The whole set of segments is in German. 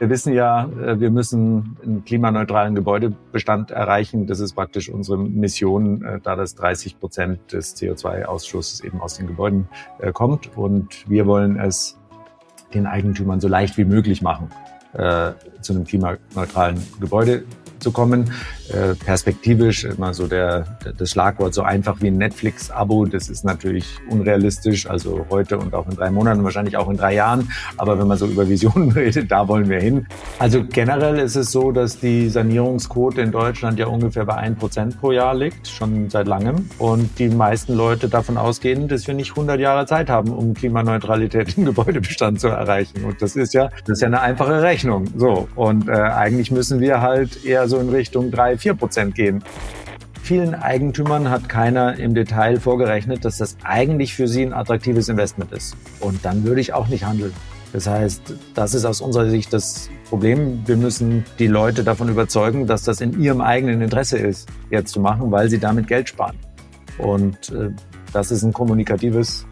Wir wissen ja, äh, wir müssen einen klimaneutralen Gebäudebestand erreichen. Das ist praktisch unsere Mission, äh, da das 30 Prozent des CO2-Ausschusses eben aus den Gebäuden äh, kommt. Und wir wollen es den Eigentümern so leicht wie möglich machen, zu einem klimaneutralen Gebäude zu kommen. Äh, perspektivisch immer so der, das Schlagwort so einfach wie ein Netflix-Abo, das ist natürlich unrealistisch, also heute und auch in drei Monaten, wahrscheinlich auch in drei Jahren. Aber wenn man so über Visionen redet, da wollen wir hin. Also generell ist es so, dass die Sanierungsquote in Deutschland ja ungefähr bei ein Prozent pro Jahr liegt, schon seit langem. Und die meisten Leute davon ausgehen, dass wir nicht 100 Jahre Zeit haben, um Klimaneutralität im Gebäudebestand zu erreichen. Und das ist ja, das ist ja eine einfache Rechnung. So. Und äh, eigentlich müssen wir halt eher so in Richtung drei, vier Prozent gehen. Vielen Eigentümern hat keiner im Detail vorgerechnet, dass das eigentlich für sie ein attraktives Investment ist. Und dann würde ich auch nicht handeln. Das heißt, das ist aus unserer Sicht das Problem. Wir müssen die Leute davon überzeugen, dass das in ihrem eigenen Interesse ist, jetzt zu machen, weil sie damit Geld sparen. Und äh, das ist ein kommunikatives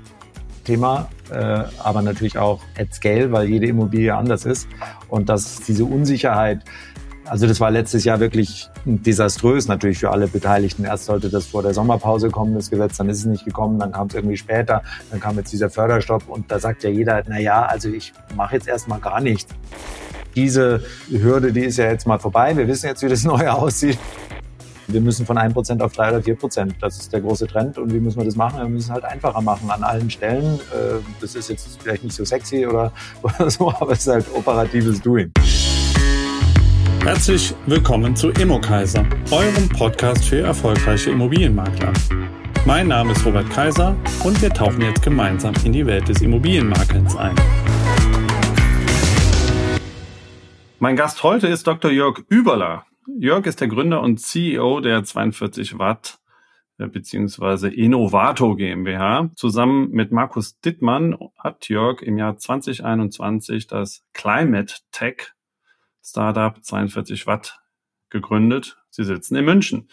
Thema, äh, aber natürlich auch at scale, weil jede Immobilie anders ist. Und dass diese Unsicherheit also das war letztes Jahr wirklich desaströs natürlich für alle Beteiligten. Erst sollte das vor der Sommerpause kommen, das Gesetz, dann ist es nicht gekommen, dann kam es irgendwie später, dann kam jetzt dieser Förderstopp und da sagt ja jeder, na ja, also ich mache jetzt erstmal gar nichts. Diese Hürde, die ist ja jetzt mal vorbei. Wir wissen jetzt, wie das Neue aussieht. Wir müssen von 1% auf 3 oder 4%. Das ist der große Trend. Und wie müssen wir das machen? Wir müssen es halt einfacher machen an allen Stellen. Äh, das ist jetzt vielleicht nicht so sexy oder, oder so, aber es ist halt operatives Doing. Herzlich willkommen zu Immokaiser, eurem Podcast für erfolgreiche Immobilienmakler. Mein Name ist Robert Kaiser und wir tauchen jetzt gemeinsam in die Welt des Immobilienmakelns ein. Mein Gast heute ist Dr. Jörg Überler. Jörg ist der Gründer und CEO der 42 Watt äh, beziehungsweise Innovato GmbH. Zusammen mit Markus Dittmann hat Jörg im Jahr 2021 das Climate Tech Startup 42 Watt gegründet. Sie sitzen in München.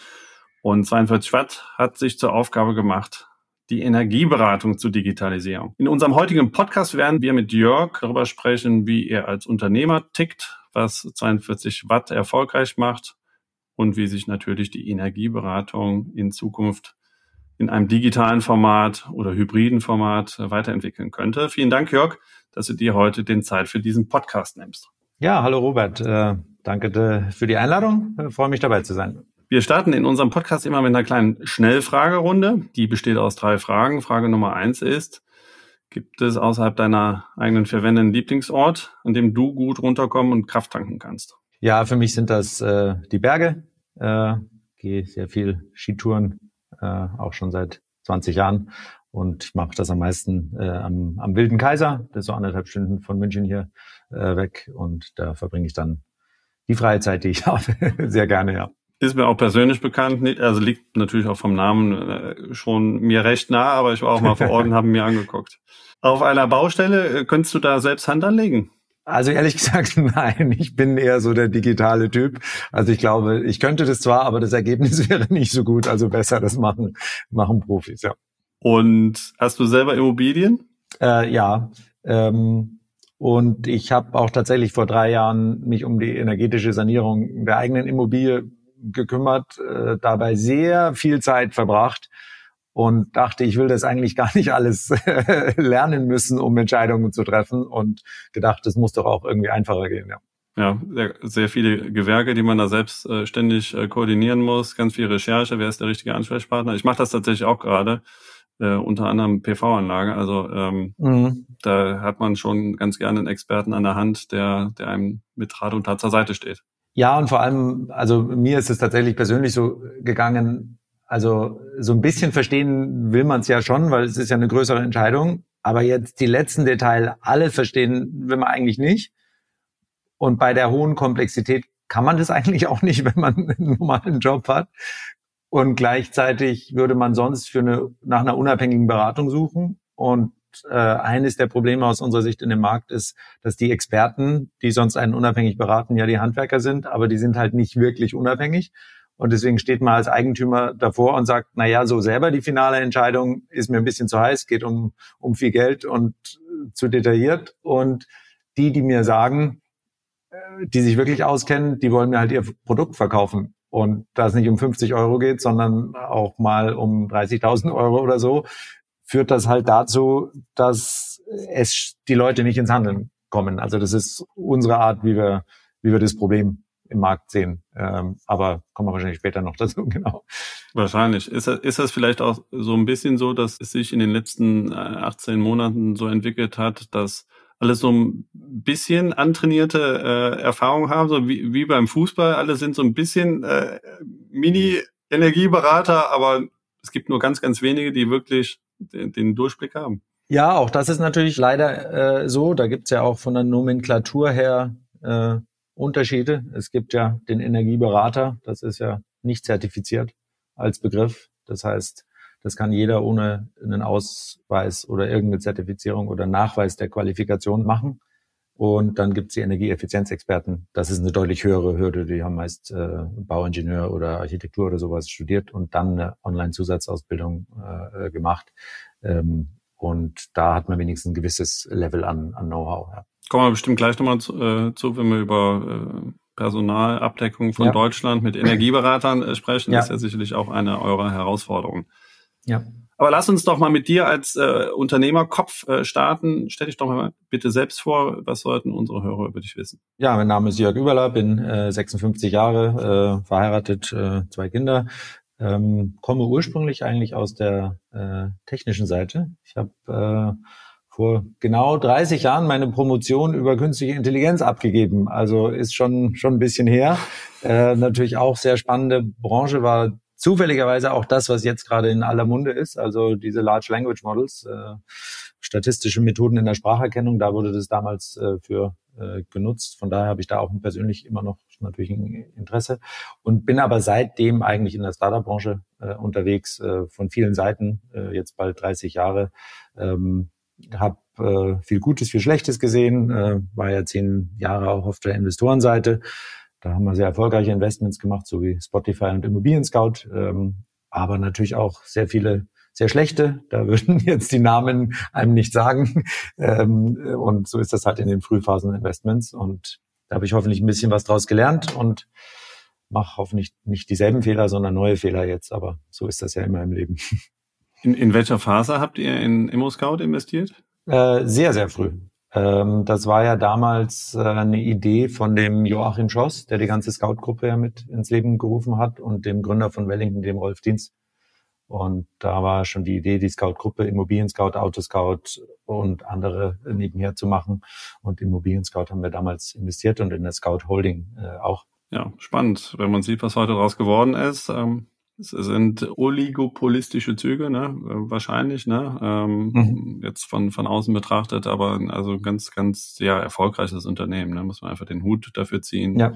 Und 42 Watt hat sich zur Aufgabe gemacht, die Energieberatung zu digitalisieren. In unserem heutigen Podcast werden wir mit Jörg darüber sprechen, wie er als Unternehmer tickt, was 42 Watt erfolgreich macht und wie sich natürlich die Energieberatung in Zukunft in einem digitalen Format oder hybriden Format weiterentwickeln könnte. Vielen Dank, Jörg, dass du dir heute den Zeit für diesen Podcast nimmst. Ja, hallo Robert. Äh, danke für die Einladung. Ich freue mich dabei zu sein. Wir starten in unserem Podcast immer mit einer kleinen Schnellfragerunde. Die besteht aus drei Fragen. Frage Nummer eins ist, gibt es außerhalb deiner eigenen verwendeten Lieblingsort, an dem du gut runterkommen und Kraft tanken kannst? Ja, für mich sind das äh, die Berge. Äh, gehe sehr viel Skitouren, äh, auch schon seit 20 Jahren. Und ich mache das am meisten äh, am, am Wilden Kaiser, das ist so anderthalb Stunden von München hier äh, weg. Und da verbringe ich dann die freie Zeit, die ich habe, sehr gerne, ja. Ist mir auch persönlich bekannt, also liegt natürlich auch vom Namen äh, schon mir recht nah, aber ich war auch mal vor Ort und habe mir angeguckt. Auf einer Baustelle, äh, könntest du da selbst Hand anlegen? Also ehrlich gesagt, nein. Ich bin eher so der digitale Typ. Also ich glaube, ich könnte das zwar, aber das Ergebnis wäre nicht so gut. Also besser das machen, machen Profis, ja. Und hast du selber Immobilien? Äh, ja. Ähm, und ich habe auch tatsächlich vor drei Jahren mich um die energetische Sanierung der eigenen Immobilie gekümmert, äh, dabei sehr viel Zeit verbracht und dachte, ich will das eigentlich gar nicht alles lernen müssen, um Entscheidungen zu treffen und gedacht, es muss doch auch irgendwie einfacher gehen, ja. Ja, sehr, sehr viele Gewerke, die man da selbst äh, ständig äh, koordinieren muss, ganz viel Recherche, wer ist der richtige Ansprechpartner. Ich mache das tatsächlich auch gerade äh, unter anderem PV-Anlage. Also ähm, mhm. da hat man schon ganz gerne einen Experten an der Hand, der, der einem mit Rat und Tat zur Seite steht. Ja, und vor allem, also mir ist es tatsächlich persönlich so gegangen, also so ein bisschen verstehen will man es ja schon, weil es ist ja eine größere Entscheidung. Aber jetzt die letzten Details alle verstehen will man eigentlich nicht. Und bei der hohen Komplexität kann man das eigentlich auch nicht, wenn man einen normalen Job hat. Und gleichzeitig würde man sonst für eine, nach einer unabhängigen Beratung suchen. Und äh, eines der Probleme aus unserer Sicht in dem Markt ist, dass die Experten, die sonst einen unabhängig beraten, ja die Handwerker sind, aber die sind halt nicht wirklich unabhängig. Und deswegen steht man als Eigentümer davor und sagt, na ja, so selber die finale Entscheidung ist mir ein bisschen zu heiß, geht um, um viel Geld und zu detailliert. Und die, die mir sagen, äh, die sich wirklich auskennen, die wollen mir halt ihr Produkt verkaufen. Und da es nicht um 50 Euro geht, sondern auch mal um 30.000 Euro oder so, führt das halt dazu, dass es die Leute nicht ins Handeln kommen. Also das ist unsere Art, wie wir, wie wir das Problem im Markt sehen. Ähm, aber kommen wir wahrscheinlich später noch dazu, genau. Wahrscheinlich. Ist das, ist das vielleicht auch so ein bisschen so, dass es sich in den letzten 18 äh, Monaten so entwickelt hat, dass alle so ein bisschen antrainierte äh, Erfahrung haben, so wie, wie beim Fußball. Alle sind so ein bisschen äh, Mini-Energieberater, aber es gibt nur ganz, ganz wenige, die wirklich den, den Durchblick haben. Ja, auch das ist natürlich leider äh, so. Da gibt's ja auch von der Nomenklatur her äh, Unterschiede. Es gibt ja den Energieberater, das ist ja nicht zertifiziert als Begriff. Das heißt, das kann jeder ohne einen Ausweis oder irgendeine Zertifizierung oder Nachweis der Qualifikation machen. Und dann gibt es die Energieeffizienzexperten. Das ist eine deutlich höhere Hürde. Die haben meist äh, Bauingenieur oder Architektur oder sowas studiert und dann eine Online-Zusatzausbildung äh, gemacht. Ähm, und da hat man wenigstens ein gewisses Level an, an Know-how. Ja. Kommen wir bestimmt gleich nochmal zu, äh, zu, wenn wir über äh, Personalabdeckung von ja. Deutschland mit Energieberatern äh, sprechen. Ja. Das ist ja sicherlich auch eine eurer Herausforderungen. Ja. Aber lass uns doch mal mit dir als äh, Unternehmerkopf äh, starten. Stell dich doch mal bitte selbst vor. Was sollten unsere Hörer über dich wissen? Ja, mein Name ist Jörg Überler, bin äh, 56 Jahre, äh, verheiratet, äh, zwei Kinder. Ähm, komme ursprünglich eigentlich aus der äh, technischen Seite. Ich habe äh, vor genau 30 Jahren meine Promotion über künstliche Intelligenz abgegeben. Also ist schon schon ein bisschen her. Äh, natürlich auch sehr spannende Branche war zufälligerweise auch das, was jetzt gerade in aller Munde ist, also diese Large Language Models, äh, statistische Methoden in der Spracherkennung, da wurde das damals äh, für äh, genutzt. Von daher habe ich da auch persönlich immer noch natürlich ein Interesse und bin aber seitdem eigentlich in der Startup-Branche äh, unterwegs, äh, von vielen Seiten, äh, jetzt bald 30 Jahre. Ähm, habe äh, viel Gutes, viel Schlechtes gesehen, äh, war ja zehn Jahre auch auf der Investorenseite, da haben wir sehr erfolgreiche Investments gemacht, so wie Spotify und Immobilien Scout, ähm, aber natürlich auch sehr viele sehr schlechte. Da würden jetzt die Namen einem nicht sagen. Ähm, und so ist das halt in den Frühphasen Investments. Und da habe ich hoffentlich ein bisschen was draus gelernt und mache hoffentlich nicht dieselben Fehler, sondern neue Fehler jetzt. Aber so ist das ja immer im Leben. In, in welcher Phase habt ihr in ImmoScout investiert? Äh, sehr, sehr früh. Ähm, das war ja damals äh, eine Idee von dem Joachim Schoss, der die ganze Scout-Gruppe ja mit ins Leben gerufen hat und dem Gründer von Wellington, dem Rolf Dienst. Und da war schon die Idee, die Scout-Gruppe, Immobilien-Scout, Autoscout und andere nebenher zu machen. Und Immobilien-Scout haben wir damals investiert und in der Scout Holding äh, auch. Ja, spannend, wenn man sieht, was heute daraus geworden ist. Ähm es sind oligopolistische Züge, ne? Wahrscheinlich, ne? Ähm, mhm. Jetzt von, von außen betrachtet, aber also ganz, ganz ja, erfolgreiches Unternehmen, ne? Muss man einfach den Hut dafür ziehen. Ja.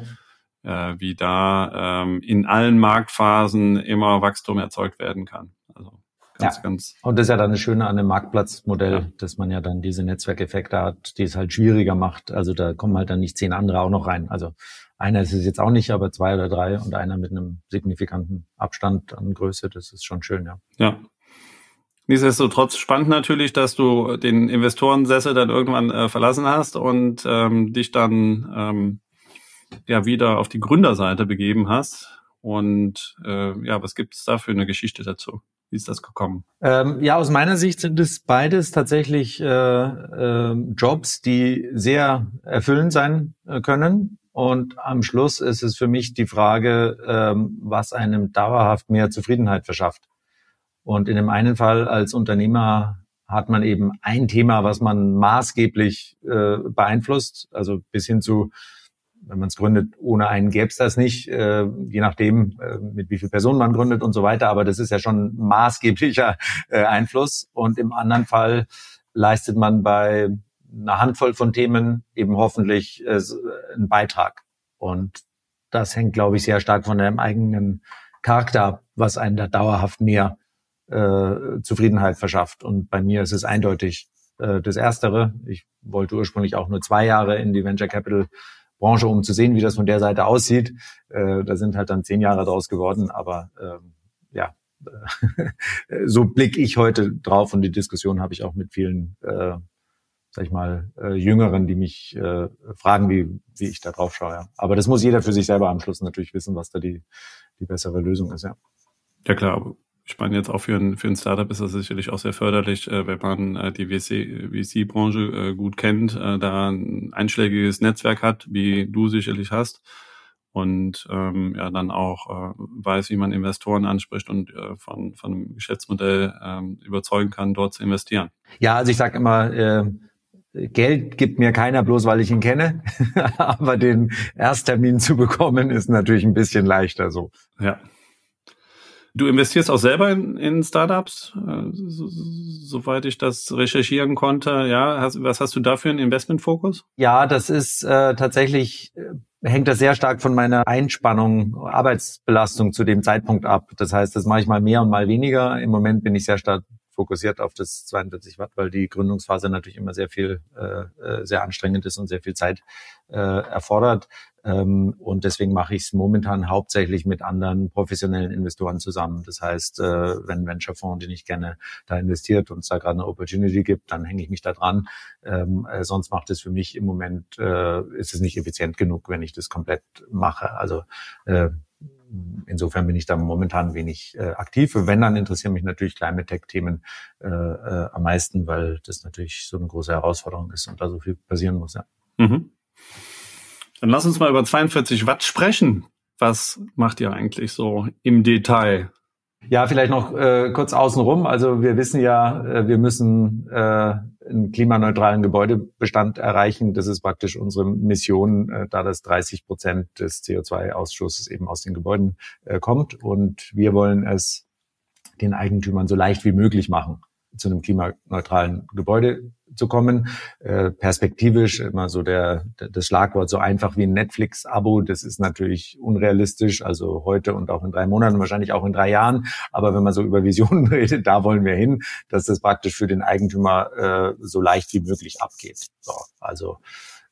Äh, wie da ähm, in allen Marktphasen immer Wachstum erzeugt werden kann. Also ganz, ja. ganz. Und das ist ja dann das Schöne an dem Marktplatzmodell, ja. dass man ja dann diese Netzwerkeffekte hat, die es halt schwieriger macht. Also da kommen halt dann nicht zehn andere auch noch rein. Also einer ist es jetzt auch nicht, aber zwei oder drei und einer mit einem signifikanten Abstand an Größe, das ist schon schön, ja. Ja. Nichtsdestotrotz spannend natürlich, dass du den Investorensessel dann irgendwann äh, verlassen hast und ähm, dich dann ähm, ja wieder auf die Gründerseite begeben hast. Und äh, ja, was gibt es da für eine Geschichte dazu? Wie ist das gekommen? Ähm, ja, aus meiner Sicht sind es beides tatsächlich äh, äh, Jobs, die sehr erfüllend sein äh, können. Und am Schluss ist es für mich die Frage, ähm, was einem dauerhaft mehr Zufriedenheit verschafft. Und in dem einen Fall als Unternehmer hat man eben ein Thema, was man maßgeblich äh, beeinflusst, also bis hin zu, wenn man es gründet, ohne einen gäbe es das nicht, äh, je nachdem, äh, mit wie viel Personen man gründet und so weiter. Aber das ist ja schon maßgeblicher äh, Einfluss. Und im anderen Fall leistet man bei einer Handvoll von Themen eben hoffentlich äh, einen Beitrag. Und das hängt, glaube ich, sehr stark von deinem eigenen Charakter ab, was einen da dauerhaft mehr äh, Zufriedenheit verschafft. Und bei mir ist es eindeutig äh, das Erstere. Ich wollte ursprünglich auch nur zwei Jahre in die Venture Capital Branche, um zu sehen, wie das von der Seite aussieht. Äh, da sind halt dann zehn Jahre draus geworden, aber ähm, ja, so blicke ich heute drauf und die Diskussion habe ich auch mit vielen äh, sag ich mal, äh, Jüngeren, die mich äh, fragen, wie, wie ich da drauf schaue. Ja. Aber das muss jeder für sich selber am Schluss natürlich wissen, was da die, die bessere Lösung ist, ja. Ja klar, ich meine jetzt auch für ein, für ein Startup ist das sicherlich auch sehr förderlich, äh, wenn man äh, die VC-Branche äh, gut kennt, äh, da ein einschlägiges Netzwerk hat, wie du sicherlich hast und ähm, ja dann auch äh, weiß, wie man Investoren anspricht und äh, von, von einem Geschäftsmodell äh, überzeugen kann, dort zu investieren. Ja, also ich sage immer, äh, Geld gibt mir keiner bloß, weil ich ihn kenne, aber den Ersttermin zu bekommen ist natürlich ein bisschen leichter so. Ja. Du investierst auch selber in, in Startups, äh, so, soweit ich das recherchieren konnte. Ja, hast, was hast du da für einen Investmentfokus? Ja, das ist äh, tatsächlich äh, hängt das sehr stark von meiner Einspannung, Arbeitsbelastung zu dem Zeitpunkt ab. Das heißt, das mache ich mal mehr und mal weniger. Im Moment bin ich sehr stark fokussiert auf das 42 Watt, weil die Gründungsphase natürlich immer sehr viel, äh, äh, sehr anstrengend ist und sehr viel Zeit äh, erfordert. Ähm, und deswegen mache ich es momentan hauptsächlich mit anderen professionellen Investoren zusammen. Das heißt, äh, wenn Venture Fonds, den ich kenne, da investiert und es da gerade eine Opportunity gibt, dann hänge ich mich da dran. Ähm, äh, sonst macht es für mich im Moment, äh, ist es nicht effizient genug, wenn ich das komplett mache. Also äh, insofern bin ich da momentan wenig äh, aktiv. Wenn, dann interessieren mich natürlich Climate Tech-Themen äh, äh, am meisten, weil das natürlich so eine große Herausforderung ist und da so viel passieren muss. Ja. Mhm. Dann lass uns mal über 42 Watt sprechen. Was macht ihr eigentlich so im Detail? Ja, vielleicht noch äh, kurz außenrum. Also wir wissen ja, äh, wir müssen äh, einen klimaneutralen Gebäudebestand erreichen. Das ist praktisch unsere Mission, äh, da das 30 Prozent des CO2-Ausstoßes eben aus den Gebäuden äh, kommt. Und wir wollen es den Eigentümern so leicht wie möglich machen zu einem klimaneutralen Gebäude zu kommen. Äh, perspektivisch immer so der, das Schlagwort so einfach wie ein Netflix-Abo, das ist natürlich unrealistisch, also heute und auch in drei Monaten, wahrscheinlich auch in drei Jahren. Aber wenn man so über Visionen redet, da wollen wir hin, dass das praktisch für den Eigentümer äh, so leicht wie möglich abgeht. So, also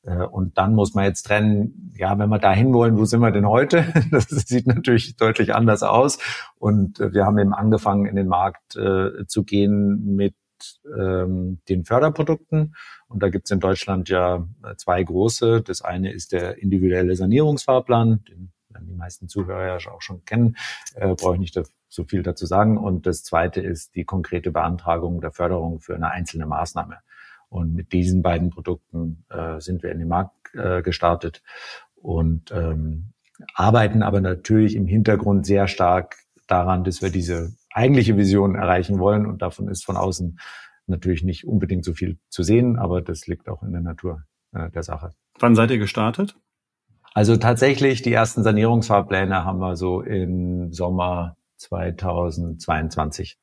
und dann muss man jetzt trennen, ja, wenn wir dahin wollen, wo sind wir denn heute? Das sieht natürlich deutlich anders aus. Und äh, wir haben eben angefangen, in den Markt äh, zu gehen mit ähm, den Förderprodukten. Und da gibt es in Deutschland ja zwei große. Das eine ist der individuelle Sanierungsfahrplan, den die meisten Zuhörer ja auch schon kennen, äh, brauche ich nicht so viel dazu sagen. Und das zweite ist die konkrete Beantragung der Förderung für eine einzelne Maßnahme. Und mit diesen beiden Produkten äh, sind wir in den Markt äh, gestartet und ähm, arbeiten aber natürlich im Hintergrund sehr stark daran, dass wir diese eigentliche Vision erreichen wollen. Und davon ist von außen natürlich nicht unbedingt so viel zu sehen, aber das liegt auch in der Natur äh, der Sache. Wann seid ihr gestartet? Also tatsächlich, die ersten Sanierungsfahrpläne haben wir so im Sommer 2022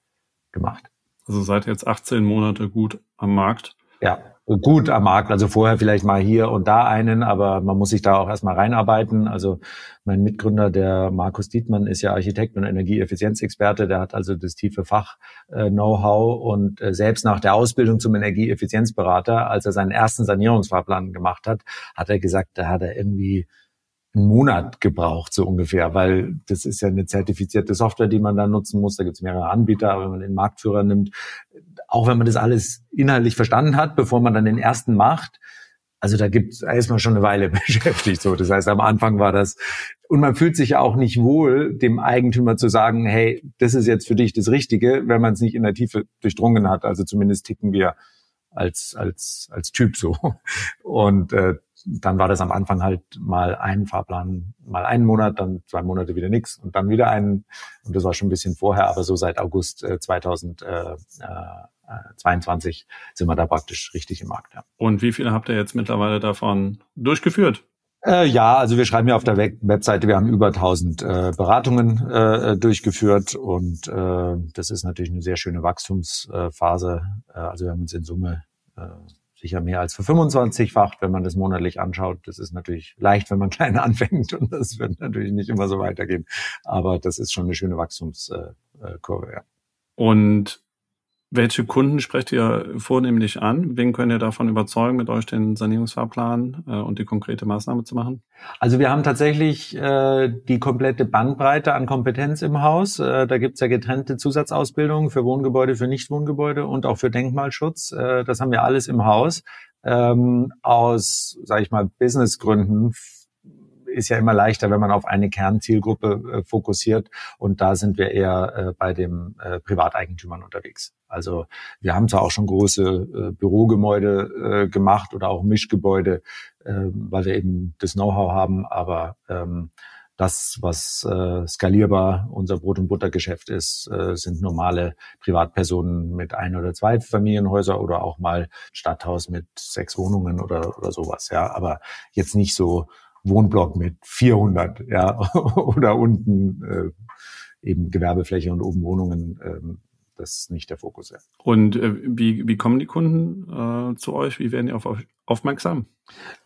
gemacht. Also seid jetzt 18 Monate gut am Markt. Ja, gut am Markt. Also vorher vielleicht mal hier und da einen, aber man muss sich da auch erstmal reinarbeiten. Also mein Mitgründer, der Markus Dietmann, ist ja Architekt und Energieeffizienzexperte. Der hat also das tiefe Fach-Know-how und äh, selbst nach der Ausbildung zum Energieeffizienzberater, als er seinen ersten Sanierungsfahrplan gemacht hat, hat er gesagt, da hat er irgendwie einen Monat gebraucht, so ungefähr, weil das ist ja eine zertifizierte Software, die man da nutzen muss. Da gibt es mehrere Anbieter, aber wenn man den Marktführer nimmt, auch wenn man das alles inhaltlich verstanden hat, bevor man dann den ersten macht, also da gibt ist man schon eine Weile beschäftigt. So, das heißt, am Anfang war das und man fühlt sich ja auch nicht wohl, dem Eigentümer zu sagen, hey, das ist jetzt für dich das Richtige, wenn man es nicht in der Tiefe durchdrungen hat. Also zumindest ticken wir als als als Typ so. Und äh, dann war das am Anfang halt mal ein Fahrplan, mal einen Monat, dann zwei Monate wieder nichts und dann wieder einen. Und das war schon ein bisschen vorher, aber so seit August äh, 2022 sind wir da praktisch richtig im Markt. Ja. Und wie viele habt ihr jetzt mittlerweile davon durchgeführt? Äh, ja, also wir schreiben ja auf der Webseite, wir haben über 1000 äh, Beratungen äh, durchgeführt und äh, das ist natürlich eine sehr schöne Wachstumsphase. Äh, also wir haben uns in Summe äh, sicher mehr als ver25-facht, wenn man das monatlich anschaut. Das ist natürlich leicht, wenn man klein anfängt und das wird natürlich nicht immer so weitergehen. Aber das ist schon eine schöne Wachstumskurve. Ja. Und welche Kunden sprecht ihr vornehmlich an? Wen könnt ihr davon überzeugen, mit euch den Sanierungsfahrplan äh, und die konkrete Maßnahme zu machen? Also wir haben tatsächlich äh, die komplette Bandbreite an Kompetenz im Haus. Äh, da gibt's ja getrennte Zusatzausbildungen für Wohngebäude, für Nichtwohngebäude und auch für Denkmalschutz. Äh, das haben wir alles im Haus. Ähm, aus, sage ich mal, Businessgründen ist ja immer leichter, wenn man auf eine Kernzielgruppe äh, fokussiert. Und da sind wir eher äh, bei den äh, Privateigentümern unterwegs. Also wir haben zwar auch schon große Bürogebäude gemacht oder auch Mischgebäude, äh, weil wir eben das Know-how haben, aber ähm, das, was äh, skalierbar unser Brot- und Buttergeschäft ist, äh, sind normale Privatpersonen mit ein oder zwei Familienhäuser oder auch mal Stadthaus mit sechs Wohnungen oder, oder sowas. Ja, aber jetzt nicht so Wohnblock mit 400, ja, oder unten äh, eben Gewerbefläche und oben Wohnungen. Ähm, das ist nicht der Fokus. Ja. Und äh, wie, wie kommen die Kunden äh, zu euch? Wie werden die auf euch aufmerksam?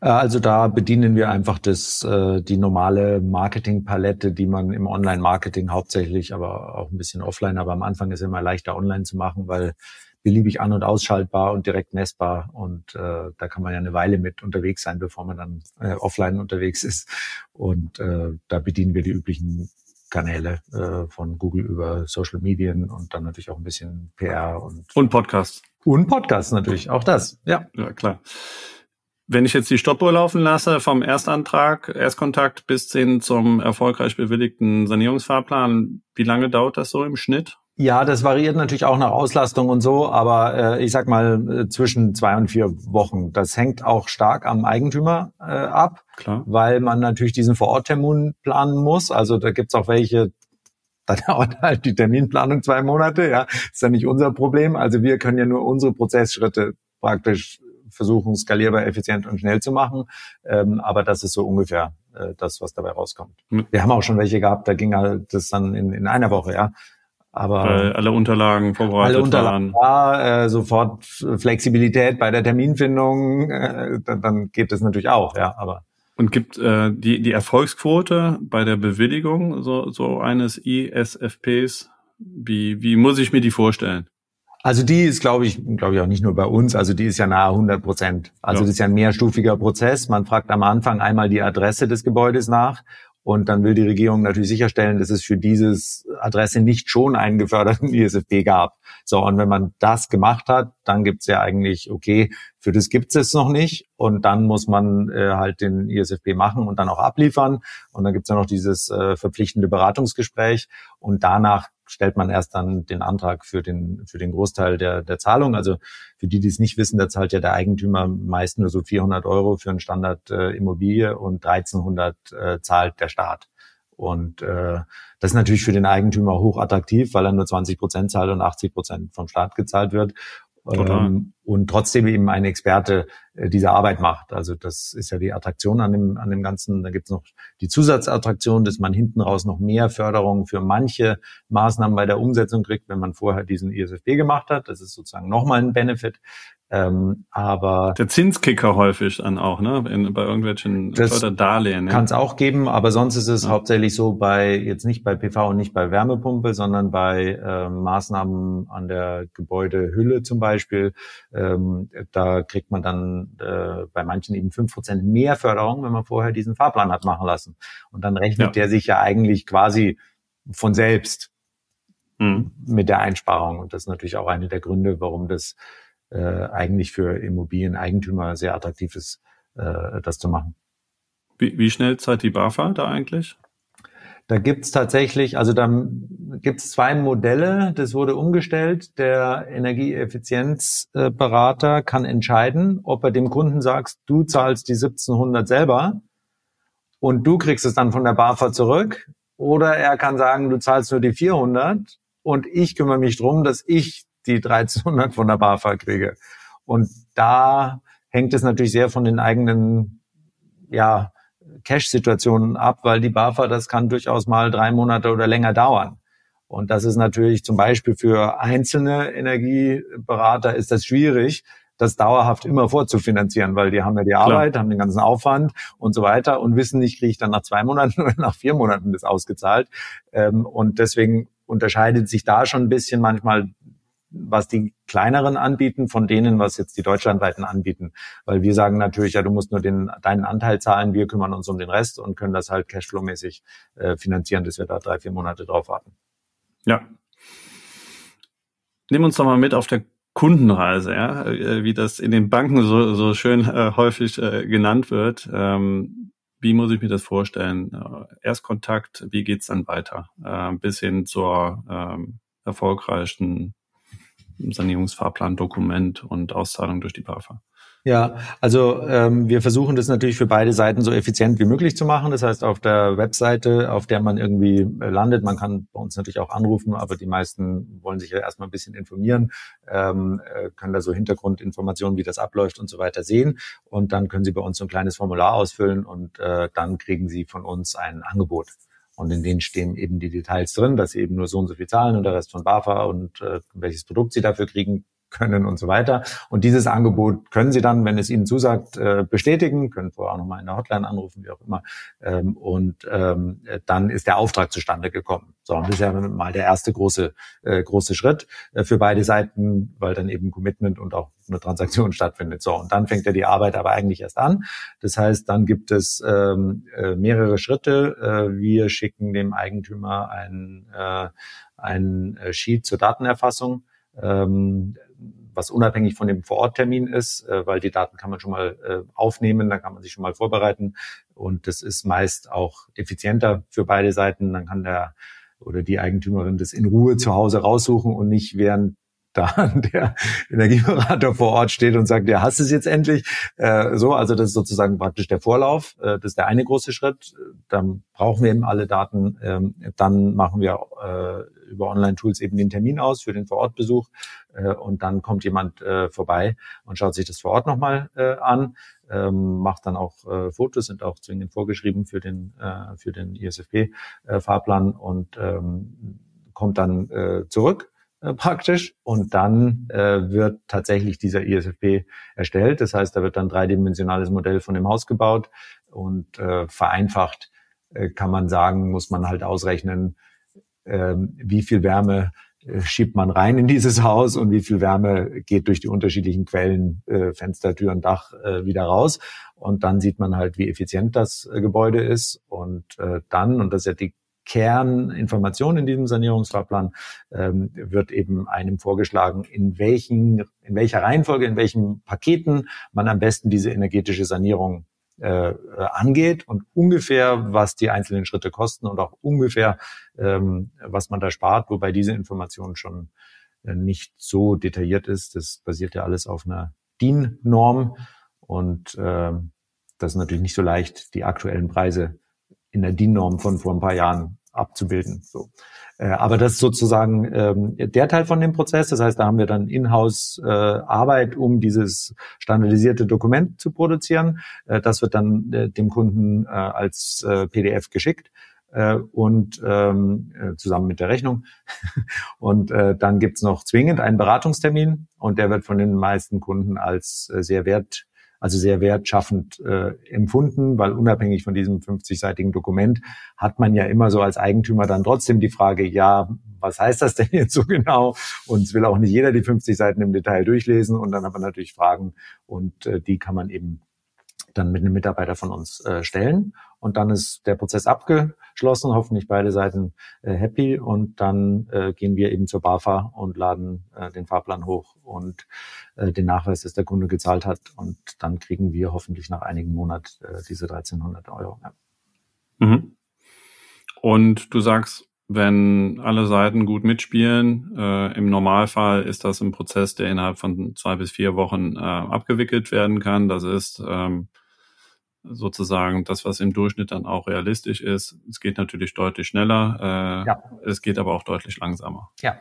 Äh, also da bedienen wir einfach das, äh, die normale Marketingpalette, die man im Online-Marketing hauptsächlich, aber auch ein bisschen offline, aber am Anfang ist es immer leichter online zu machen, weil beliebig an- und ausschaltbar und direkt messbar. Und äh, da kann man ja eine Weile mit unterwegs sein, bevor man dann äh, offline unterwegs ist. Und äh, da bedienen wir die üblichen Kanäle äh, von Google über Social Medien und dann natürlich auch ein bisschen PR und und Podcast und Podcast natürlich auch das ja ja klar wenn ich jetzt die Stoppuhr laufen lasse vom Erstantrag Erstkontakt bis hin zum erfolgreich bewilligten Sanierungsfahrplan wie lange dauert das so im Schnitt ja, das variiert natürlich auch nach Auslastung und so, aber äh, ich sag mal äh, zwischen zwei und vier Wochen. Das hängt auch stark am Eigentümer äh, ab, Klar. weil man natürlich diesen Vororttermin planen muss. Also da gibt's auch welche, da dauert halt die Terminplanung zwei Monate, ja, ist ja nicht unser Problem. Also wir können ja nur unsere Prozessschritte praktisch versuchen, skalierbar, effizient und schnell zu machen. Ähm, aber das ist so ungefähr äh, das, was dabei rauskommt. Wir haben auch schon welche gehabt, da ging halt das dann in, in einer Woche, ja. Aber Weil alle Unterlagen vorbereitet alle Unterlagen, waren. Ja, äh, sofort Flexibilität bei der Terminfindung, äh, dann, dann geht das natürlich auch, ja. Aber und gibt äh, die die Erfolgsquote bei der Bewilligung so so eines ISFPs? Wie wie muss ich mir die vorstellen? Also die ist, glaube ich, glaube ich auch nicht nur bei uns. Also die ist ja nahe 100 Prozent. Also ja. das ist ja ein mehrstufiger Prozess. Man fragt am Anfang einmal die Adresse des Gebäudes nach und dann will die Regierung natürlich sicherstellen, dass es für dieses Adresse nicht schon einen geförderten ISFP gab. So, und wenn man das gemacht hat, dann gibt's ja eigentlich, okay, für das gibt's es noch nicht. Und dann muss man äh, halt den ISFP machen und dann auch abliefern. Und dann gibt's ja noch dieses äh, verpflichtende Beratungsgespräch. Und danach stellt man erst dann den Antrag für den, für den Großteil der, der Zahlung. Also für die, die es nicht wissen, da zahlt ja der Eigentümer meist nur so 400 Euro für ein Standard äh, Immobilie und 1300 äh, zahlt der Staat. Und äh, das ist natürlich für den Eigentümer hoch attraktiv, weil er nur 20 Prozent zahlt und 80 Prozent vom Staat gezahlt wird. Ähm, und trotzdem eben ein Experte äh, diese Arbeit macht. Also das ist ja die Attraktion an dem, an dem Ganzen. Da gibt's noch die Zusatzattraktion, dass man hinten raus noch mehr Förderung für manche Maßnahmen bei der Umsetzung kriegt, wenn man vorher diesen ISFB gemacht hat. Das ist sozusagen nochmal ein Benefit. Ähm, aber der Zinskicker häufig dann auch, ne? In, bei irgendwelchen Förderdarlehen. Ja. Kann es auch geben, aber sonst ist es ja. hauptsächlich so bei jetzt nicht bei PV und nicht bei Wärmepumpe, sondern bei äh, Maßnahmen an der Gebäudehülle zum Beispiel. Ähm, da kriegt man dann äh, bei manchen eben fünf Prozent mehr Förderung, wenn man vorher diesen Fahrplan hat machen lassen. Und dann rechnet ja. der sich ja eigentlich quasi von selbst mhm. mit der Einsparung. Und das ist natürlich auch eine der Gründe, warum das äh, eigentlich für Immobilieneigentümer sehr attraktiv ist, äh, das zu machen. Wie, wie schnell zahlt die BAFA da eigentlich? Da gibt's tatsächlich, also da gibt's zwei Modelle, das wurde umgestellt. Der Energieeffizienzberater kann entscheiden, ob er dem Kunden sagst, du zahlst die 1700 selber und du kriegst es dann von der BAFA zurück. Oder er kann sagen, du zahlst nur die 400 und ich kümmere mich drum, dass ich die 1300 von der BAFA kriege. Und da hängt es natürlich sehr von den eigenen, ja, Cash-Situationen ab, weil die BAFA, das kann durchaus mal drei Monate oder länger dauern. Und das ist natürlich zum Beispiel für einzelne Energieberater ist das schwierig, das dauerhaft immer vorzufinanzieren, weil die haben ja die Arbeit, Klar. haben den ganzen Aufwand und so weiter und wissen nicht, kriege ich dann nach zwei Monaten oder nach vier Monaten das ausgezahlt. Ähm, und deswegen unterscheidet sich da schon ein bisschen manchmal was die kleineren anbieten von denen, was jetzt die deutschlandweiten anbieten. Weil wir sagen natürlich, ja, du musst nur den, deinen Anteil zahlen, wir kümmern uns um den Rest und können das halt cashflow-mäßig äh, finanzieren, dass wir da drei, vier Monate drauf warten. Ja. Nimm uns doch mal mit auf der Kundenreise, ja, äh, wie das in den Banken so, so schön äh, häufig äh, genannt wird. Ähm, wie muss ich mir das vorstellen? Äh, Erstkontakt, wie geht's dann weiter? Äh, bis hin zur ähm, erfolgreichen Sanierungsfahrplan, Dokument und Auszahlung durch die BAFA. Ja, also ähm, wir versuchen das natürlich für beide Seiten so effizient wie möglich zu machen. Das heißt, auf der Webseite, auf der man irgendwie äh, landet, man kann bei uns natürlich auch anrufen, aber die meisten wollen sich ja erstmal ein bisschen informieren, ähm, äh, können da so Hintergrundinformationen, wie das abläuft und so weiter sehen. Und dann können sie bei uns so ein kleines Formular ausfüllen und äh, dann kriegen sie von uns ein Angebot. Und in denen stehen eben die Details drin, dass sie eben nur so und so viel zahlen und der Rest von BAFA und äh, welches Produkt sie dafür kriegen, können und so weiter. Und dieses Angebot können Sie dann, wenn es Ihnen zusagt, äh, bestätigen, können vorher auch nochmal in der Hotline anrufen, wie auch immer. Ähm, und ähm, dann ist der Auftrag zustande gekommen. So, und das ist ja mal der erste große, äh, große Schritt äh, für beide Seiten, weil dann eben Commitment und auch eine Transaktion stattfindet. So, und dann fängt ja die Arbeit aber eigentlich erst an. Das heißt, dann gibt es ähm, mehrere Schritte. wir schicken dem Eigentümer ein, ein Sheet zur Datenerfassung was unabhängig von dem Vororttermin ist, äh, weil die Daten kann man schon mal äh, aufnehmen, da kann man sich schon mal vorbereiten und das ist meist auch effizienter für beide Seiten. Dann kann der oder die Eigentümerin das in Ruhe zu Hause raussuchen und nicht während da der Energieberater vor Ort steht und sagt, ja, hast es jetzt endlich. Äh, so, also das ist sozusagen praktisch der Vorlauf. Äh, das ist der eine große Schritt. Dann brauchen wir eben alle Daten. Ähm, dann machen wir äh, über Online-Tools eben den Termin aus für den Vorortbesuch. Äh, und dann kommt jemand äh, vorbei und schaut sich das vor Ort nochmal äh, an. Ähm, macht dann auch äh, Fotos, sind auch zwingend vorgeschrieben für den, äh, für den ISFP-Fahrplan und ähm, kommt dann äh, zurück äh, praktisch und dann äh, wird tatsächlich dieser ISFP erstellt. Das heißt, da wird dann dreidimensionales Modell von dem Haus gebaut und äh, vereinfacht äh, kann man sagen, muss man halt ausrechnen, äh, wie viel Wärme äh, schiebt man rein in dieses Haus und wie viel Wärme geht durch die unterschiedlichen Quellen, äh, Fenster, Türen, Dach äh, wieder raus. Und dann sieht man halt, wie effizient das äh, Gebäude ist. Und äh, dann, und das ist ja die Kerninformation in diesem Sanierungsfahrplan ähm, wird eben einem vorgeschlagen, in welchen, in welcher Reihenfolge, in welchen Paketen man am besten diese energetische Sanierung äh, angeht und ungefähr, was die einzelnen Schritte kosten und auch ungefähr, ähm, was man da spart, wobei diese Information schon äh, nicht so detailliert ist. Das basiert ja alles auf einer DIN-Norm und äh, das ist natürlich nicht so leicht, die aktuellen Preise in der DIN-Norm von vor ein paar Jahren abzubilden. So. Äh, aber das ist sozusagen ähm, der Teil von dem Prozess. Das heißt, da haben wir dann Inhouse äh, Arbeit, um dieses standardisierte Dokument zu produzieren. Äh, das wird dann äh, dem Kunden äh, als äh, PDF geschickt äh, und ähm, äh, zusammen mit der Rechnung. und äh, dann gibt's noch zwingend einen Beratungstermin und der wird von den meisten Kunden als äh, sehr wert also sehr wertschaffend äh, empfunden, weil unabhängig von diesem 50-seitigen Dokument hat man ja immer so als Eigentümer dann trotzdem die Frage, ja, was heißt das denn jetzt so genau? Und es will auch nicht jeder die 50 Seiten im Detail durchlesen und dann hat man natürlich Fragen und äh, die kann man eben dann mit einem Mitarbeiter von uns äh, stellen. Und dann ist der Prozess abgeschlossen, hoffentlich beide Seiten äh, happy. Und dann äh, gehen wir eben zur BAFA und laden äh, den Fahrplan hoch und äh, den Nachweis, dass der Kunde gezahlt hat. Und dann kriegen wir hoffentlich nach einigen Monaten äh, diese 1300 Euro. Ja. Mhm. Und du sagst, wenn alle Seiten gut mitspielen, äh, im Normalfall ist das ein Prozess, der innerhalb von zwei bis vier Wochen äh, abgewickelt werden kann. Das ist ähm, sozusagen das, was im Durchschnitt dann auch realistisch ist. Es geht natürlich deutlich schneller, äh, ja. es geht aber auch deutlich langsamer. Ja.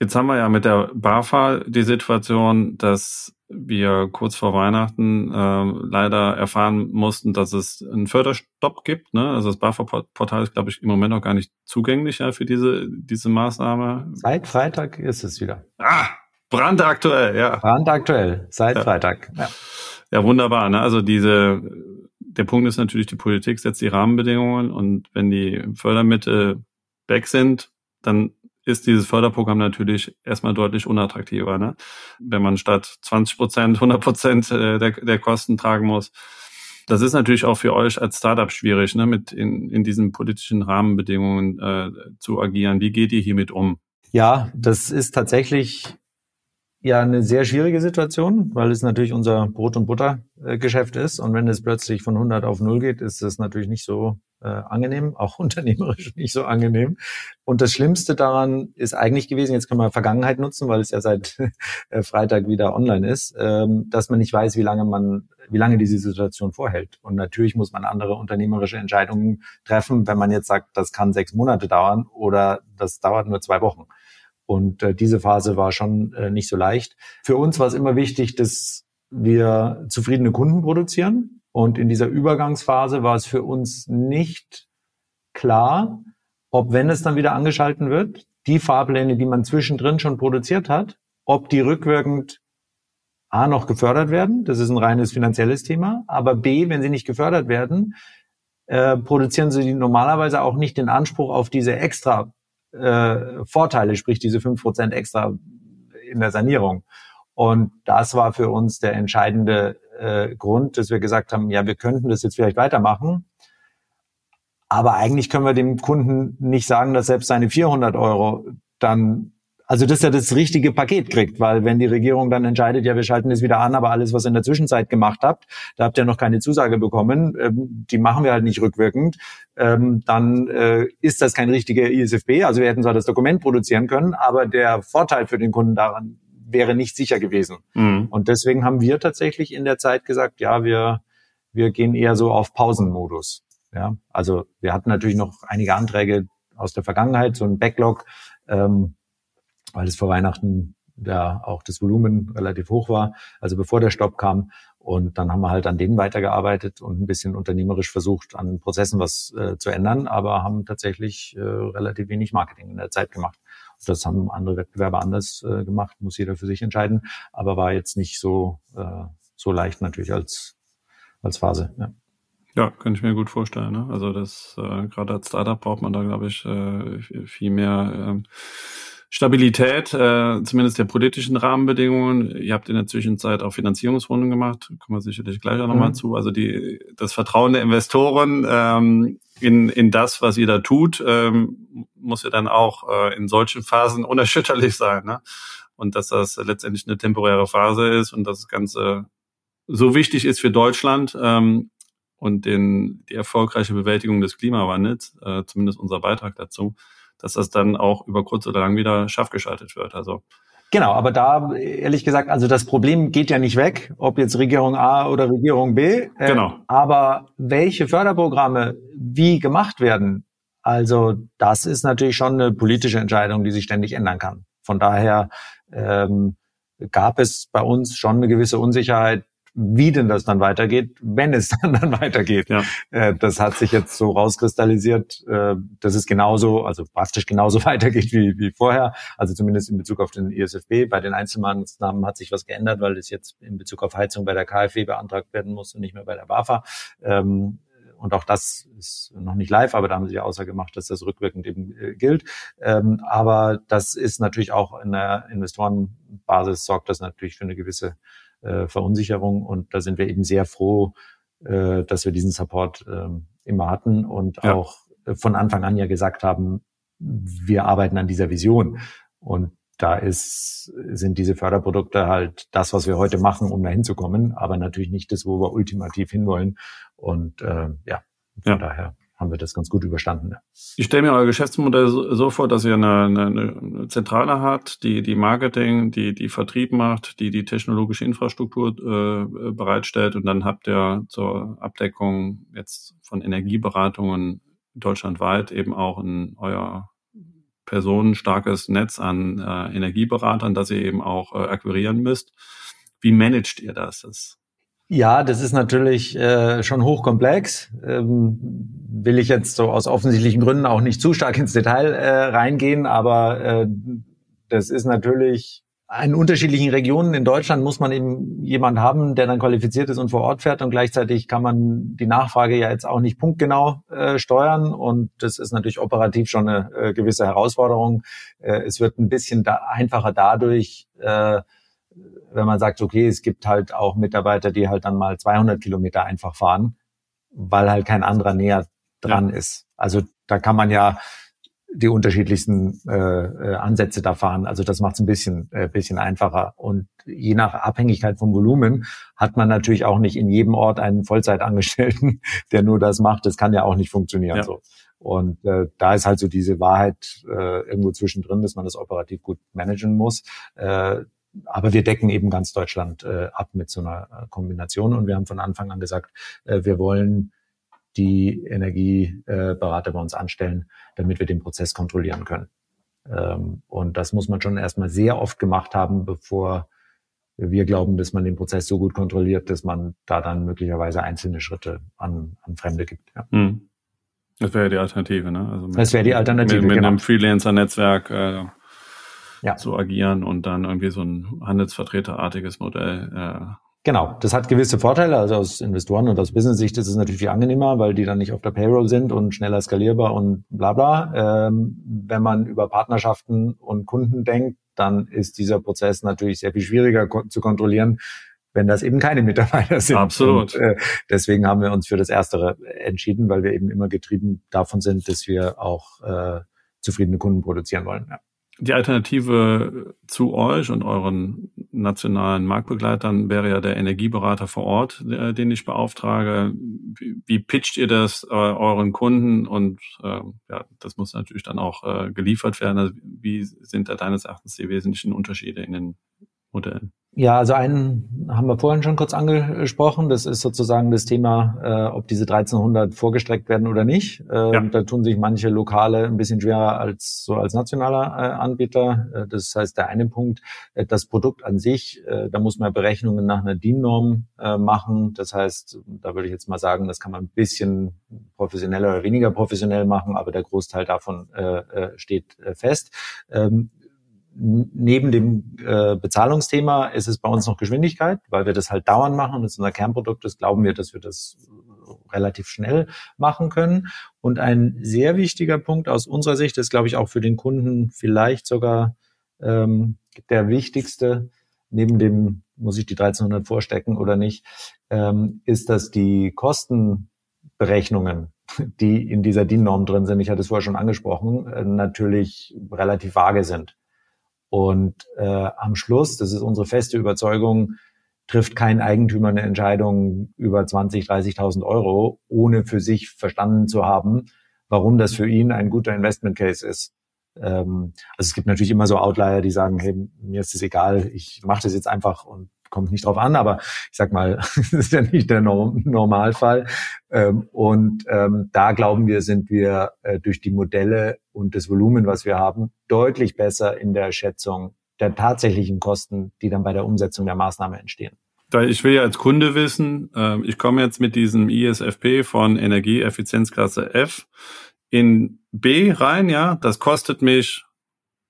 Jetzt haben wir ja mit der BAFA die Situation, dass wir kurz vor Weihnachten äh, leider erfahren mussten, dass es einen Förderstopp gibt. Ne? Also das BAFA-Portal ist, glaube ich, im Moment noch gar nicht zugänglich ja, für diese, diese Maßnahme. Seit Freitag ist es wieder. Ah, brandaktuell, ja. Brandaktuell, seit ja. Freitag. Ja. Ja, wunderbar. Ne? Also diese, der Punkt ist natürlich, die Politik setzt die Rahmenbedingungen und wenn die Fördermittel weg sind, dann ist dieses Förderprogramm natürlich erstmal deutlich unattraktiver. Ne? Wenn man statt 20 Prozent 100 Prozent äh, der, der Kosten tragen muss. Das ist natürlich auch für euch als Startup schwierig, ne, mit in, in diesen politischen Rahmenbedingungen äh, zu agieren. Wie geht ihr hiermit um? Ja, das ist tatsächlich ja eine sehr schwierige Situation, weil es natürlich unser Brot- und Buttergeschäft ist. Und wenn es plötzlich von 100 auf 0 geht, ist es natürlich nicht so äh, angenehm, auch unternehmerisch nicht so angenehm. Und das Schlimmste daran ist eigentlich gewesen, jetzt können wir Vergangenheit nutzen, weil es ja seit äh, Freitag wieder online ist, ähm, dass man nicht weiß, wie lange man, wie lange diese Situation vorhält. Und natürlich muss man andere unternehmerische Entscheidungen treffen, wenn man jetzt sagt, das kann sechs Monate dauern oder das dauert nur zwei Wochen. Und äh, diese Phase war schon äh, nicht so leicht. Für uns war es immer wichtig, dass wir zufriedene Kunden produzieren. Und in dieser Übergangsphase war es für uns nicht klar, ob wenn es dann wieder angeschalten wird, die Fahrpläne, die man zwischendrin schon produziert hat, ob die rückwirkend A noch gefördert werden, das ist ein reines finanzielles Thema, aber B, wenn sie nicht gefördert werden, äh, produzieren sie normalerweise auch nicht den Anspruch auf diese extra äh, Vorteile, sprich diese fünf Prozent extra in der Sanierung. Und das war für uns der entscheidende äh, Grund, dass wir gesagt haben, ja, wir könnten das jetzt vielleicht weitermachen. Aber eigentlich können wir dem Kunden nicht sagen, dass selbst seine 400 Euro dann also dass er das richtige Paket kriegt, weil wenn die Regierung dann entscheidet, ja, wir schalten es wieder an, aber alles, was ihr in der Zwischenzeit gemacht habt, da habt ihr noch keine Zusage bekommen, ähm, die machen wir halt nicht rückwirkend, ähm, dann äh, ist das kein richtiger ISFB. Also wir hätten zwar das Dokument produzieren können, aber der Vorteil für den Kunden daran wäre nicht sicher gewesen. Mhm. Und deswegen haben wir tatsächlich in der Zeit gesagt, ja, wir, wir gehen eher so auf Pausenmodus. Ja, also wir hatten natürlich noch einige Anträge aus der Vergangenheit, so ein Backlog, ähm, weil es vor Weihnachten ja auch das Volumen relativ hoch war, also bevor der Stopp kam. Und dann haben wir halt an denen weitergearbeitet und ein bisschen unternehmerisch versucht, an Prozessen was äh, zu ändern, aber haben tatsächlich äh, relativ wenig Marketing in der Zeit gemacht. Das haben andere Wettbewerber anders äh, gemacht, muss jeder für sich entscheiden, aber war jetzt nicht so, äh, so leicht natürlich als, als Phase. Ja. Ja, könnte ich mir gut vorstellen. Ne? Also das äh, gerade als Startup braucht man da, glaube ich, äh, viel mehr ähm, Stabilität, äh, zumindest der politischen Rahmenbedingungen. Ihr habt in der Zwischenzeit auch Finanzierungsrunden gemacht, kommen wir sicherlich gleich auch nochmal mhm. zu. Also die, das Vertrauen der Investoren ähm, in, in das, was ihr da tut, ähm, muss ja dann auch äh, in solchen Phasen unerschütterlich sein. Ne? Und dass das letztendlich eine temporäre Phase ist und das Ganze so wichtig ist für Deutschland ähm, und den, die erfolgreiche Bewältigung des Klimawandels, äh, zumindest unser Beitrag dazu, dass das dann auch über kurz oder lang wieder scharf geschaltet wird. Also Genau, aber da ehrlich gesagt, also das Problem geht ja nicht weg, ob jetzt Regierung A oder Regierung B. Äh, genau. Aber welche Förderprogramme wie gemacht werden, also das ist natürlich schon eine politische Entscheidung, die sich ständig ändern kann. Von daher ähm, gab es bei uns schon eine gewisse Unsicherheit, wie denn das dann weitergeht, wenn es dann, dann weitergeht. Ja. Äh, das hat sich jetzt so rauskristallisiert, äh, dass es genauso, also praktisch genauso weitergeht wie, wie vorher. Also zumindest in Bezug auf den ISFB. Bei den Einzelmaßnahmen hat sich was geändert, weil es jetzt in Bezug auf Heizung bei der KfW beantragt werden muss und nicht mehr bei der BAFA. Ähm, und auch das ist noch nicht live, aber da haben sie ja außer gemacht, dass das rückwirkend eben äh, gilt. Ähm, aber das ist natürlich auch in der Investorenbasis sorgt das natürlich für eine gewisse äh, Verunsicherung. Und da sind wir eben sehr froh, äh, dass wir diesen Support äh, immer hatten und ja. auch von Anfang an ja gesagt haben, wir arbeiten an dieser Vision. Und da ist, sind diese Förderprodukte halt das, was wir heute machen, um dahin zu kommen, aber natürlich nicht das, wo wir ultimativ hinwollen. Und äh, ja, von ja. daher haben wir das ganz gut überstanden. Ich stelle mir euer Geschäftsmodell so, vor, dass ihr eine, eine, eine Zentrale habt, die die Marketing, die die Vertrieb macht, die die technologische Infrastruktur äh, bereitstellt und dann habt ihr zur Abdeckung jetzt von Energieberatungen deutschlandweit eben auch ein euer personenstarkes Netz an äh, Energieberatern, das ihr eben auch äh, akquirieren müsst. Wie managt ihr das? das ja, das ist natürlich äh, schon hochkomplex. Ähm, will ich jetzt so aus offensichtlichen Gründen auch nicht zu stark ins Detail äh, reingehen, aber äh, das ist natürlich in unterschiedlichen Regionen in Deutschland muss man eben jemand haben, der dann qualifiziert ist und vor Ort fährt und gleichzeitig kann man die Nachfrage ja jetzt auch nicht punktgenau äh, steuern und das ist natürlich operativ schon eine äh, gewisse Herausforderung. Äh, es wird ein bisschen da einfacher dadurch, äh, wenn man sagt, okay, es gibt halt auch Mitarbeiter, die halt dann mal 200 Kilometer einfach fahren, weil halt kein anderer näher dran ja. ist. Also da kann man ja die unterschiedlichsten äh, äh, Ansätze da fahren. Also das macht es ein bisschen, äh, bisschen einfacher. Und je nach Abhängigkeit vom Volumen hat man natürlich auch nicht in jedem Ort einen Vollzeitangestellten, der nur das macht. Das kann ja auch nicht funktionieren. Ja. So. Und äh, da ist halt so diese Wahrheit äh, irgendwo zwischendrin, dass man das operativ gut managen muss. Äh, aber wir decken eben ganz Deutschland äh, ab mit so einer äh, Kombination. Und wir haben von Anfang an gesagt, äh, wir wollen die Energieberater bei uns anstellen, damit wir den Prozess kontrollieren können. Ähm, und das muss man schon erstmal sehr oft gemacht haben, bevor wir glauben, dass man den Prozess so gut kontrolliert, dass man da dann möglicherweise einzelne Schritte an, an Fremde gibt. Ja. Hm. Das wäre die Alternative, ne? Also mit, das wäre die Alternative. Mit, mit genau. einem Freelancer-Netzwerk äh, ja. zu agieren und dann irgendwie so ein Handelsvertreterartiges Modell äh, Genau, das hat gewisse Vorteile. Also aus Investoren und aus Business-Sicht ist es natürlich viel angenehmer, weil die dann nicht auf der Payroll sind und schneller skalierbar und bla bla. Ähm, wenn man über Partnerschaften und Kunden denkt, dann ist dieser Prozess natürlich sehr viel schwieriger ko zu kontrollieren, wenn das eben keine Mitarbeiter sind. Absolut. Und, äh, deswegen haben wir uns für das Erstere entschieden, weil wir eben immer getrieben davon sind, dass wir auch äh, zufriedene Kunden produzieren wollen. Ja. Die Alternative zu euch und euren nationalen Marktbegleitern wäre ja der Energieberater vor Ort, den ich beauftrage. Wie, wie pitcht ihr das äh, euren Kunden? Und äh, ja, das muss natürlich dann auch äh, geliefert werden. Also wie sind da deines Erachtens die wesentlichen Unterschiede in den Modellen? Ja, also einen haben wir vorhin schon kurz angesprochen. Das ist sozusagen das Thema, äh, ob diese 1300 vorgestreckt werden oder nicht. Äh, ja. Da tun sich manche Lokale ein bisschen schwerer als so als nationaler äh, Anbieter. Äh, das heißt, der eine Punkt, äh, das Produkt an sich, äh, da muss man Berechnungen nach einer DIN-Norm machen. Das heißt, da würde ich jetzt mal sagen, das kann man ein bisschen professioneller oder weniger professionell machen, aber der Großteil davon steht fest. Ähm, neben dem äh, Bezahlungsthema ist es bei uns noch Geschwindigkeit, weil wir das halt dauernd machen und das ist unser Kernprodukt ist, glauben wir, dass wir das relativ schnell machen können. Und ein sehr wichtiger Punkt aus unserer Sicht ist, glaube ich, auch für den Kunden vielleicht sogar ähm, der wichtigste, neben dem, muss ich die 1300 vorstecken oder nicht, ähm, ist, dass die Kostenberechnungen, die in dieser DIN-Norm drin sind, ich hatte es vorher schon angesprochen, äh, natürlich relativ vage sind. Und äh, am Schluss, das ist unsere feste Überzeugung, trifft kein Eigentümer eine Entscheidung über 20, 30.000 Euro, ohne für sich verstanden zu haben, warum das für ihn ein guter Investment Case ist. Ähm, also es gibt natürlich immer so Outlier, die sagen, hey, mir ist es egal, ich mache das jetzt einfach und kommt nicht drauf an, aber ich sag mal, das ist ja nicht der Normalfall. Ähm, und ähm, da glauben wir, sind wir äh, durch die Modelle und das Volumen, was wir haben, deutlich besser in der Schätzung der tatsächlichen Kosten, die dann bei der Umsetzung der Maßnahme entstehen. Ich will ja als Kunde wissen, ähm, ich komme jetzt mit diesem ISFP von Energieeffizienzklasse F in B rein, ja, das kostet mich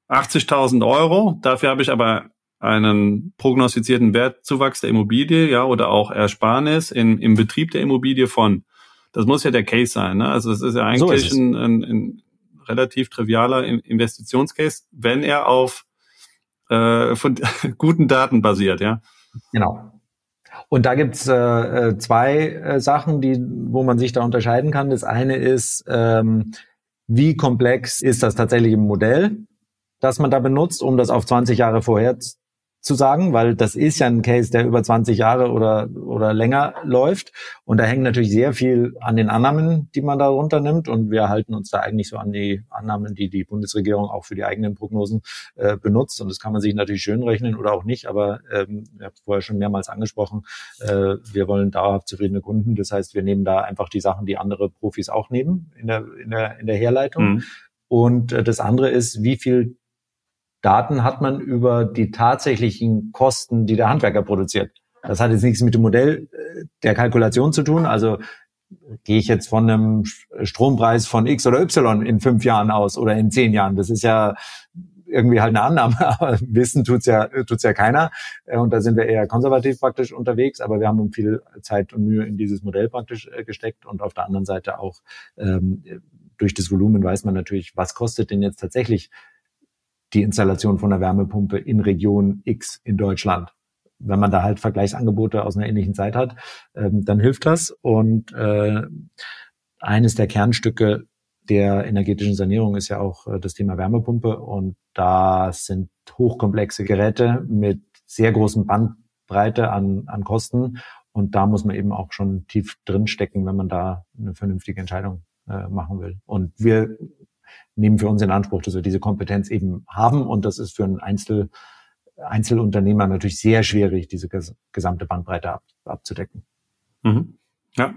80.000 Euro. Dafür habe ich aber einen prognostizierten Wertzuwachs der Immobilie, ja, oder auch Ersparnis in, im Betrieb der Immobilie von. Das muss ja der Case sein, ne? Also es ist ja eigentlich so ein, ein, ein relativ trivialer Investitionscase, wenn er auf äh, von guten Daten basiert, ja. Genau. Und da gibt's äh, äh, zwei äh, Sachen, die, wo man sich da unterscheiden kann. Das eine ist, ähm, wie komplex ist das tatsächliche Modell, das man da benutzt, um das auf 20 Jahre vorher zu sagen, weil das ist ja ein Case, der über 20 Jahre oder, oder länger läuft. Und da hängt natürlich sehr viel an den Annahmen, die man da runternimmt. Und wir halten uns da eigentlich so an die Annahmen, die die Bundesregierung auch für die eigenen Prognosen äh, benutzt. Und das kann man sich natürlich schön rechnen oder auch nicht. Aber ähm, ich habe vorher schon mehrmals angesprochen, äh, wir wollen dauerhaft zufriedene Kunden. Das heißt, wir nehmen da einfach die Sachen, die andere Profis auch nehmen in der, in der, in der Herleitung. Mhm. Und äh, das andere ist, wie viel Daten hat man über die tatsächlichen Kosten, die der Handwerker produziert. Das hat jetzt nichts mit dem Modell äh, der Kalkulation zu tun. Also gehe ich jetzt von einem Strompreis von X oder Y in fünf Jahren aus oder in zehn Jahren. Das ist ja irgendwie halt eine Annahme, aber wissen tut's ja, tut's ja keiner. Äh, und da sind wir eher konservativ praktisch unterwegs, aber wir haben viel Zeit und Mühe in dieses Modell praktisch äh, gesteckt und auf der anderen Seite auch ähm, durch das Volumen weiß man natürlich, was kostet denn jetzt tatsächlich die Installation von einer Wärmepumpe in Region X in Deutschland. Wenn man da halt Vergleichsangebote aus einer ähnlichen Zeit hat, ähm, dann hilft das. Und äh, eines der Kernstücke der energetischen Sanierung ist ja auch äh, das Thema Wärmepumpe und da sind hochkomplexe Geräte mit sehr großen Bandbreite an, an Kosten und da muss man eben auch schon tief drinstecken, wenn man da eine vernünftige Entscheidung äh, machen will. Und wir nehmen für uns in Anspruch, dass wir diese Kompetenz eben haben und das ist für einen Einzel Einzelunternehmer natürlich sehr schwierig, diese gesamte Bandbreite ab, abzudecken. Mhm. Ja,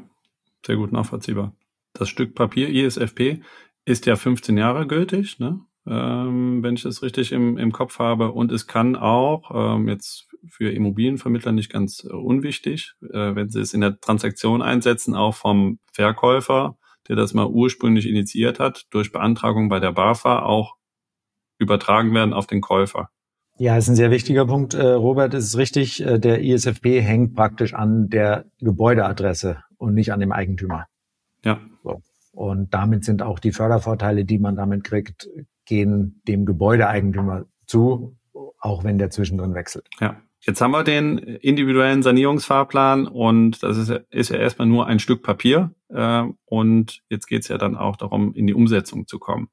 sehr gut nachvollziehbar. Das Stück Papier ISFP ist ja 15 Jahre gültig, ne? ähm, wenn ich das richtig im, im Kopf habe. Und es kann auch, ähm, jetzt für Immobilienvermittler nicht ganz äh, unwichtig, äh, wenn sie es in der Transaktion einsetzen, auch vom Verkäufer, der das mal ursprünglich initiiert hat, durch Beantragung bei der BAFA auch übertragen werden auf den Käufer. Ja, ist ein sehr wichtiger Punkt, äh, Robert. Es ist richtig, äh, der ISFP hängt praktisch an der Gebäudeadresse und nicht an dem Eigentümer. Ja. So. Und damit sind auch die Fördervorteile, die man damit kriegt, gehen dem Gebäudeeigentümer zu, auch wenn der zwischendrin wechselt. Ja. Jetzt haben wir den individuellen Sanierungsfahrplan und das ist, ist ja erstmal nur ein Stück Papier. Äh, und jetzt geht es ja dann auch darum, in die Umsetzung zu kommen.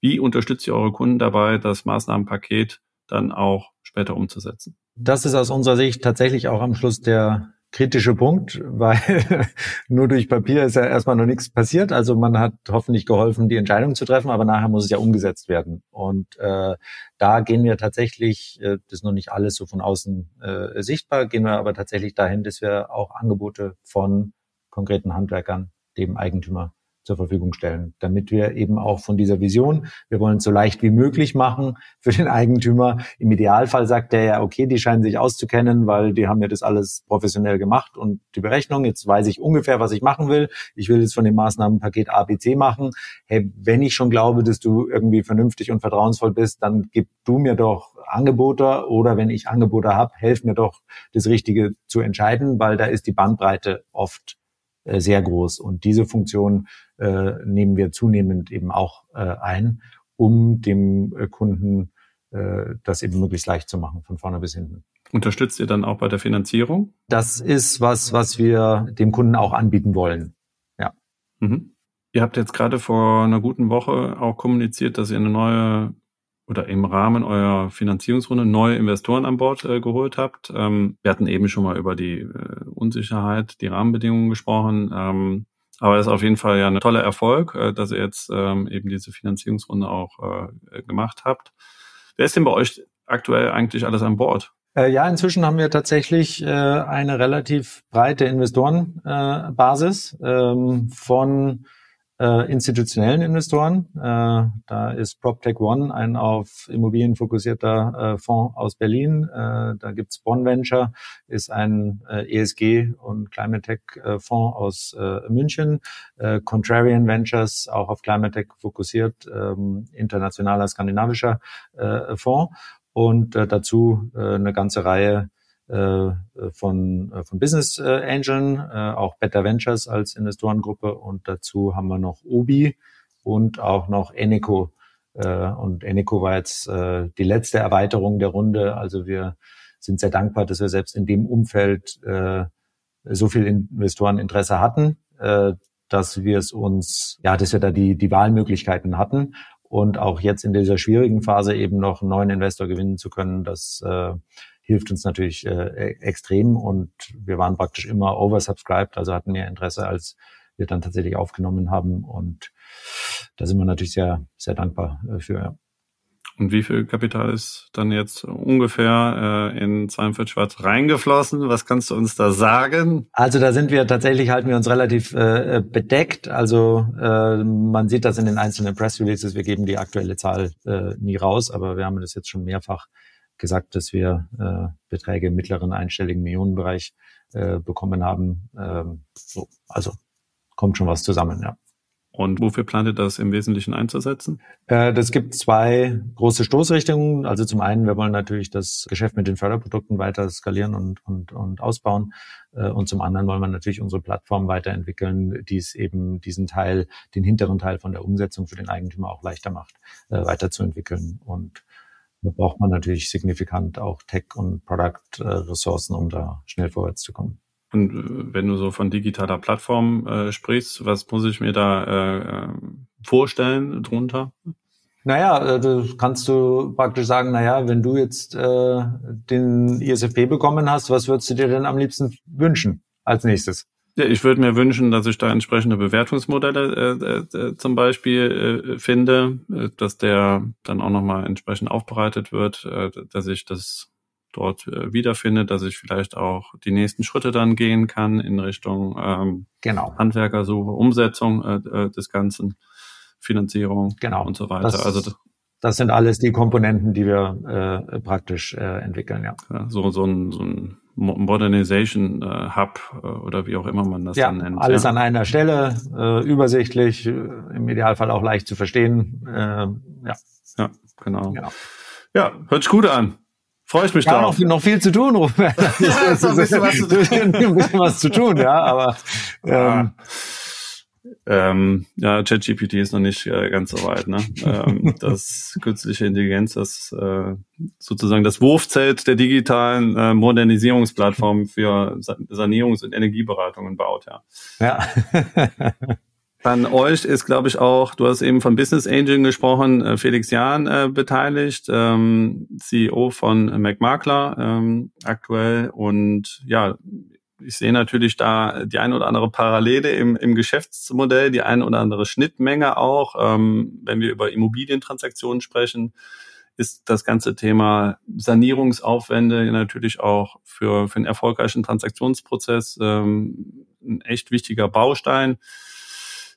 Wie unterstützt ihr eure Kunden dabei, das Maßnahmenpaket dann auch später umzusetzen. Das ist aus unserer Sicht tatsächlich auch am Schluss der kritische Punkt, weil nur durch Papier ist ja erstmal noch nichts passiert. Also man hat hoffentlich geholfen, die Entscheidung zu treffen, aber nachher muss es ja umgesetzt werden. Und äh, da gehen wir tatsächlich, äh, das ist noch nicht alles so von außen äh, sichtbar, gehen wir aber tatsächlich dahin, dass wir auch Angebote von konkreten Handwerkern dem Eigentümer zur Verfügung stellen, damit wir eben auch von dieser Vision, wir wollen es so leicht wie möglich machen für den Eigentümer. Im Idealfall sagt er ja, okay, die scheinen sich auszukennen, weil die haben ja das alles professionell gemacht und die Berechnung, jetzt weiß ich ungefähr, was ich machen will. Ich will jetzt von dem Maßnahmenpaket ABC machen. Hey, wenn ich schon glaube, dass du irgendwie vernünftig und vertrauensvoll bist, dann gib du mir doch Angebote oder wenn ich Angebote habe, helf mir doch, das Richtige zu entscheiden, weil da ist die Bandbreite oft sehr groß. Und diese Funktion äh, nehmen wir zunehmend eben auch äh, ein, um dem äh, Kunden äh, das eben möglichst leicht zu machen, von vorne bis hinten. Unterstützt ihr dann auch bei der Finanzierung? Das ist was, was wir dem Kunden auch anbieten wollen. Ja. Mhm. Ihr habt jetzt gerade vor einer guten Woche auch kommuniziert, dass ihr eine neue oder im Rahmen eurer Finanzierungsrunde neue Investoren an Bord äh, geholt habt. Ähm, wir hatten eben schon mal über die äh, Unsicherheit, die Rahmenbedingungen gesprochen. Ähm, aber es ist auf jeden Fall ja ein toller Erfolg, äh, dass ihr jetzt ähm, eben diese Finanzierungsrunde auch äh, gemacht habt. Wer ist denn bei euch aktuell eigentlich alles an Bord? Äh, ja, inzwischen haben wir tatsächlich äh, eine relativ breite Investorenbasis ähm, von äh, institutionellen Investoren. Äh, da ist PropTech One ein auf Immobilien fokussierter äh, Fonds aus Berlin. Äh, da gibt's Bonn Venture, ist ein äh, ESG und Climate Tech äh, aus äh, München. Äh, Contrarian Ventures, auch auf Climate Tech fokussiert, ähm, internationaler skandinavischer äh, Fonds. Und äh, dazu äh, eine ganze Reihe äh, von, äh, von Business äh, Angeln, auch Better Ventures als Investorengruppe und dazu haben wir noch Obi und auch noch Eneco. Und Eneco war jetzt die letzte Erweiterung der Runde. Also wir sind sehr dankbar, dass wir selbst in dem Umfeld so viel Investoren Interesse hatten, dass wir es uns, ja, dass wir da die, die Wahlmöglichkeiten hatten und auch jetzt in dieser schwierigen Phase eben noch einen neuen Investor gewinnen zu können, das äh, hilft uns natürlich äh, e-, extrem und wir waren praktisch immer oversubscribed, also hatten mehr Interesse, als wir dann tatsächlich aufgenommen haben und da sind wir natürlich sehr, sehr dankbar äh, für. Und wie viel Kapital ist dann jetzt ungefähr äh, in 42 Watt reingeflossen? Was kannst du uns da sagen? Also da sind wir tatsächlich, halten wir uns relativ äh, bedeckt. Also äh, man sieht das in den einzelnen Press Releases. Wir geben die aktuelle Zahl äh, nie raus, aber wir haben das jetzt schon mehrfach gesagt, dass wir äh, Beträge im mittleren einstelligen Millionenbereich äh, bekommen haben. Ähm, so, also kommt schon was zusammen, ja. Und wofür plant ihr das im Wesentlichen einzusetzen? Äh, das gibt zwei große Stoßrichtungen. Also zum einen, wir wollen natürlich das Geschäft mit den Förderprodukten weiter skalieren und, und, und ausbauen. Äh, und zum anderen wollen wir natürlich unsere Plattform weiterentwickeln, die es eben diesen Teil, den hinteren Teil von der Umsetzung für den Eigentümer auch leichter macht, äh, weiterzuentwickeln. Und da braucht man natürlich signifikant auch Tech- und Product-Ressourcen, um da schnell vorwärts zu kommen. Und äh, wenn du so von digitaler Plattform äh, sprichst, was muss ich mir da äh, vorstellen drunter? Naja, äh, du kannst du praktisch sagen, naja, wenn du jetzt äh, den ISFP bekommen hast, was würdest du dir denn am liebsten wünschen als nächstes? Ja, ich würde mir wünschen, dass ich da entsprechende Bewertungsmodelle äh, äh, zum Beispiel äh, finde, äh, dass der dann auch nochmal entsprechend aufbereitet wird, äh, dass ich das dort äh, wiederfinde, dass ich vielleicht auch die nächsten Schritte dann gehen kann in Richtung ähm, genau. Handwerkersuche, Umsetzung äh, äh, des Ganzen, Finanzierung genau. und so weiter. Das, also das sind alles die Komponenten, die wir äh, praktisch äh, entwickeln, ja. ja. So, so ein, so ein Modernization äh, Hub äh, oder wie auch immer man das ja, dann nennt. Alles ja. an einer Stelle, äh, übersichtlich, äh, im Idealfall auch leicht zu verstehen. Äh, ja. ja, genau. genau. Ja, hört sich gut an. Freue ich mich ja, drauf. Noch, noch viel zu tun, Robert. ja, ein, bisschen was zu tun. ein bisschen was zu tun, ja, aber ähm, ähm, ja, ChatGPT ist noch nicht äh, ganz so weit. Ne? ähm, das künstliche Intelligenz, das äh, sozusagen das Wurfzelt der digitalen äh, Modernisierungsplattform für Sanierungs- und Energieberatungen baut. Ja. ja. An euch ist, glaube ich, auch, du hast eben von Business Angel gesprochen, äh, Felix Jahn äh, beteiligt, ähm, CEO von McMakler ähm, aktuell. Und ja, ich sehe natürlich da die eine oder andere Parallele im, im Geschäftsmodell, die eine oder andere Schnittmenge auch. Ähm, wenn wir über Immobilientransaktionen sprechen, ist das ganze Thema Sanierungsaufwände natürlich auch für, für einen erfolgreichen Transaktionsprozess ähm, ein echt wichtiger Baustein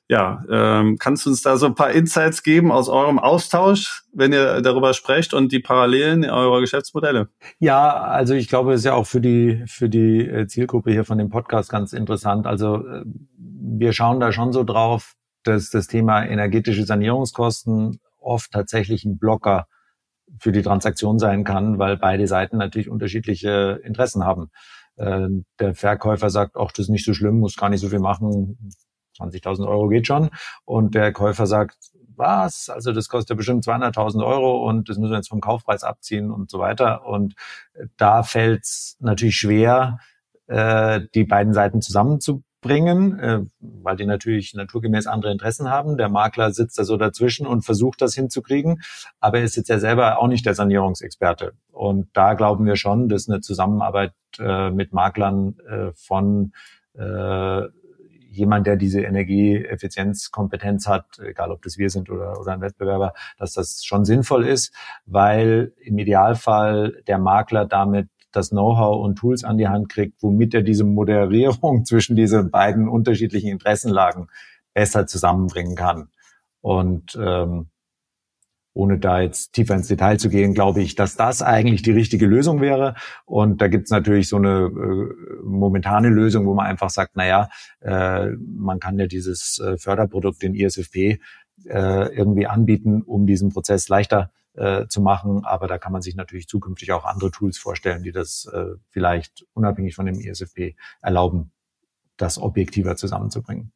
ja, ähm, kannst du uns da so ein paar Insights geben aus eurem Austausch, wenn ihr darüber sprecht und die Parallelen eurer Geschäftsmodelle? Ja, also ich glaube, es ist ja auch für die für die äh, Zielgruppe hier von dem Podcast ganz interessant. Also äh, wir schauen da schon so drauf, dass das Thema energetische Sanierungskosten oft tatsächlich ein Blocker für die Transaktion sein kann, weil beide Seiten natürlich unterschiedliche Interessen haben. Äh, der Verkäufer sagt, ach, das ist nicht so schlimm, muss gar nicht so viel machen, 20.000 Euro geht schon. Und der Käufer sagt, was? Also das kostet ja bestimmt 200.000 Euro und das müssen wir jetzt vom Kaufpreis abziehen und so weiter. Und da fällt es natürlich schwer, äh, die beiden Seiten zusammenzubringen, äh, weil die natürlich naturgemäß andere Interessen haben. Der Makler sitzt da so dazwischen und versucht das hinzukriegen, aber er ist jetzt ja selber auch nicht der Sanierungsexperte. Und da glauben wir schon, dass eine Zusammenarbeit äh, mit Maklern äh, von äh, jemand, der diese Energieeffizienzkompetenz hat, egal ob das wir sind oder, oder ein Wettbewerber, dass das schon sinnvoll ist, weil im Idealfall der Makler damit das Know-how und Tools an die Hand kriegt, womit er diese Moderierung zwischen diesen beiden unterschiedlichen Interessenlagen besser zusammenbringen kann. Und ähm, ohne da jetzt tiefer ins Detail zu gehen, glaube ich, dass das eigentlich die richtige Lösung wäre. Und da gibt es natürlich so eine äh, momentane Lösung, wo man einfach sagt, naja, äh, man kann ja dieses äh, Förderprodukt, den ISFP, äh, irgendwie anbieten, um diesen Prozess leichter äh, zu machen. Aber da kann man sich natürlich zukünftig auch andere Tools vorstellen, die das äh, vielleicht unabhängig von dem ISFP erlauben, das objektiver zusammenzubringen.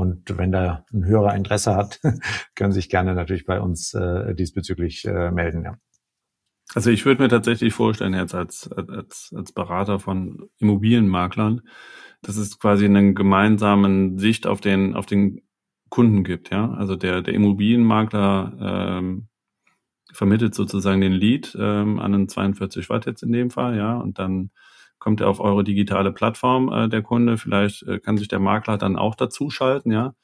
Und wenn da ein höherer Interesse hat, können sich gerne natürlich bei uns äh, diesbezüglich äh, melden. Ja. Also ich würde mir tatsächlich vorstellen, jetzt als, als, als Berater von Immobilienmaklern, dass es quasi einen gemeinsamen Sicht auf den, auf den Kunden gibt, ja. Also der, der Immobilienmakler ähm, vermittelt sozusagen den Lead ähm, an einen 42 Watt jetzt in dem Fall, ja, und dann kommt er auf eure digitale Plattform, äh, der Kunde. Vielleicht äh, kann sich der Makler dann auch dazuschalten, ja,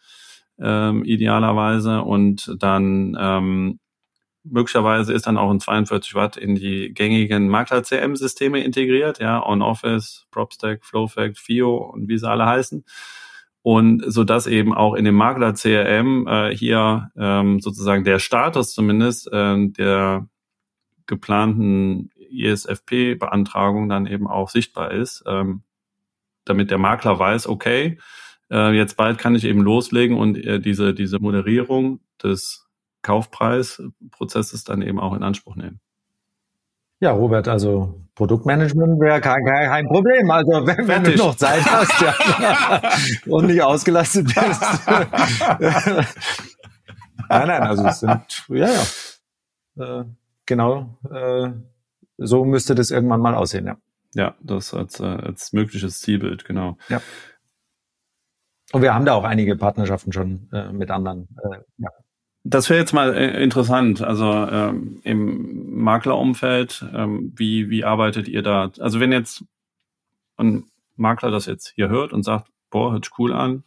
ähm, idealerweise. Und dann ähm, möglicherweise ist dann auch ein 42 Watt in die gängigen Makler-CM-Systeme integriert, ja, OnOffice, PropStack, FlowFact, FIO und wie sie alle heißen. Und so dass eben auch in dem Makler CRM äh, hier ähm, sozusagen der Status zumindest äh, der geplanten ISFP-Beantragung dann eben auch sichtbar ist, ähm, damit der Makler weiß, okay, äh, jetzt bald kann ich eben loslegen und äh, diese, diese Moderierung des Kaufpreisprozesses dann eben auch in Anspruch nehmen. Ja, Robert, also Produktmanagement wäre kein, kein, Problem. Also wenn, wenn du noch Zeit hast ja, und nicht ausgelastet bist. nein, nein, also es sind, ja, ja. Äh, genau äh, so müsste das irgendwann mal aussehen, ja. Ja, das als, äh, als mögliches Zielbild, genau. Ja. Und wir haben da auch einige Partnerschaften schon äh, mit anderen. Äh, ja. Das wäre jetzt mal äh, interessant. Also ähm, im Maklerumfeld, ähm, wie, wie arbeitet ihr da? Also wenn jetzt ein Makler das jetzt hier hört und sagt, boah, hört sich cool an,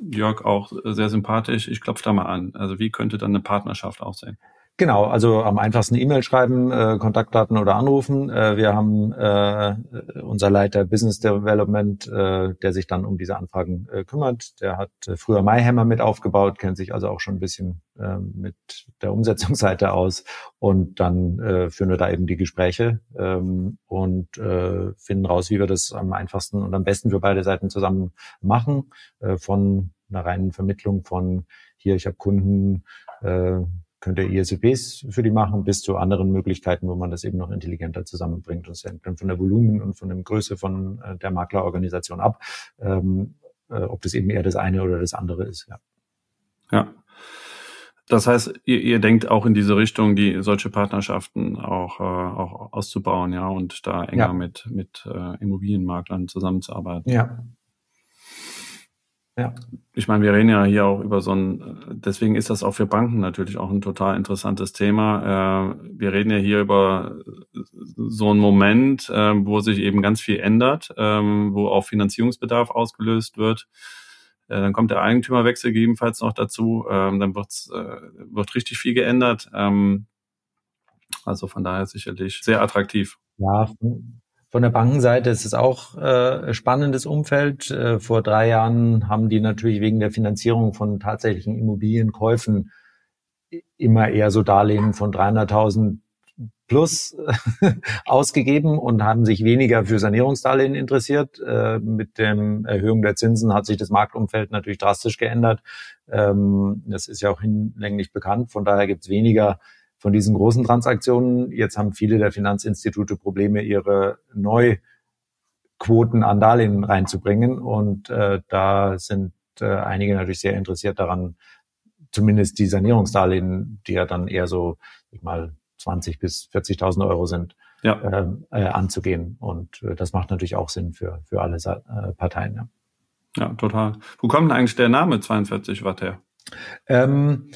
Jörg auch sehr sympathisch, ich klopfe da mal an. Also wie könnte dann eine Partnerschaft aussehen? Genau, also am einfachsten E-Mail schreiben, äh, Kontaktdaten oder anrufen. Äh, wir haben äh, unser Leiter Business Development, äh, der sich dann um diese Anfragen äh, kümmert. Der hat äh, früher MyHammer mit aufgebaut, kennt sich also auch schon ein bisschen äh, mit der Umsetzungsseite aus. Und dann äh, führen wir da eben die Gespräche ähm, und äh, finden raus, wie wir das am einfachsten und am besten für beide Seiten zusammen machen. Äh, von einer reinen Vermittlung von hier, ich habe Kunden, äh, könnt ihr für die machen, bis zu anderen Möglichkeiten, wo man das eben noch intelligenter zusammenbringt. Und es hängt dann von der Volumen und von der Größe von äh, der Maklerorganisation ab, ähm, äh, ob das eben eher das eine oder das andere ist. Ja. ja. Das heißt, ihr, ihr denkt auch in diese Richtung, die solche Partnerschaften auch, äh, auch auszubauen, ja, und da enger ja. mit, mit äh, Immobilienmaklern zusammenzuarbeiten. Ja, ja. Ich meine, wir reden ja hier auch über so ein, deswegen ist das auch für Banken natürlich auch ein total interessantes Thema. Äh, wir reden ja hier über so einen Moment, äh, wo sich eben ganz viel ändert, ähm, wo auch Finanzierungsbedarf ausgelöst wird. Äh, dann kommt der Eigentümerwechsel gegebenenfalls noch dazu. Ähm, dann wird's, wird richtig viel geändert. Ähm, also von daher sicherlich sehr attraktiv. Ja, von der Bankenseite ist es auch äh, spannendes Umfeld. Äh, vor drei Jahren haben die natürlich wegen der Finanzierung von tatsächlichen Immobilienkäufen immer eher so Darlehen von 300.000 plus ausgegeben und haben sich weniger für Sanierungsdarlehen interessiert. Äh, mit dem Erhöhung der Zinsen hat sich das Marktumfeld natürlich drastisch geändert. Ähm, das ist ja auch hinlänglich bekannt. Von daher gibt es weniger von diesen großen Transaktionen. Jetzt haben viele der Finanzinstitute Probleme, ihre Neuquoten an Darlehen reinzubringen. Und äh, da sind äh, einige natürlich sehr interessiert daran, zumindest die Sanierungsdarlehen, die ja dann eher so, ich mal, 20 bis 40.000 Euro sind, ja. Ähm, äh, anzugehen. Und äh, das macht natürlich auch Sinn für, für alle äh, Parteien. Ja. ja, total. Wo kommt eigentlich der Name 42 Watt her? Ähm,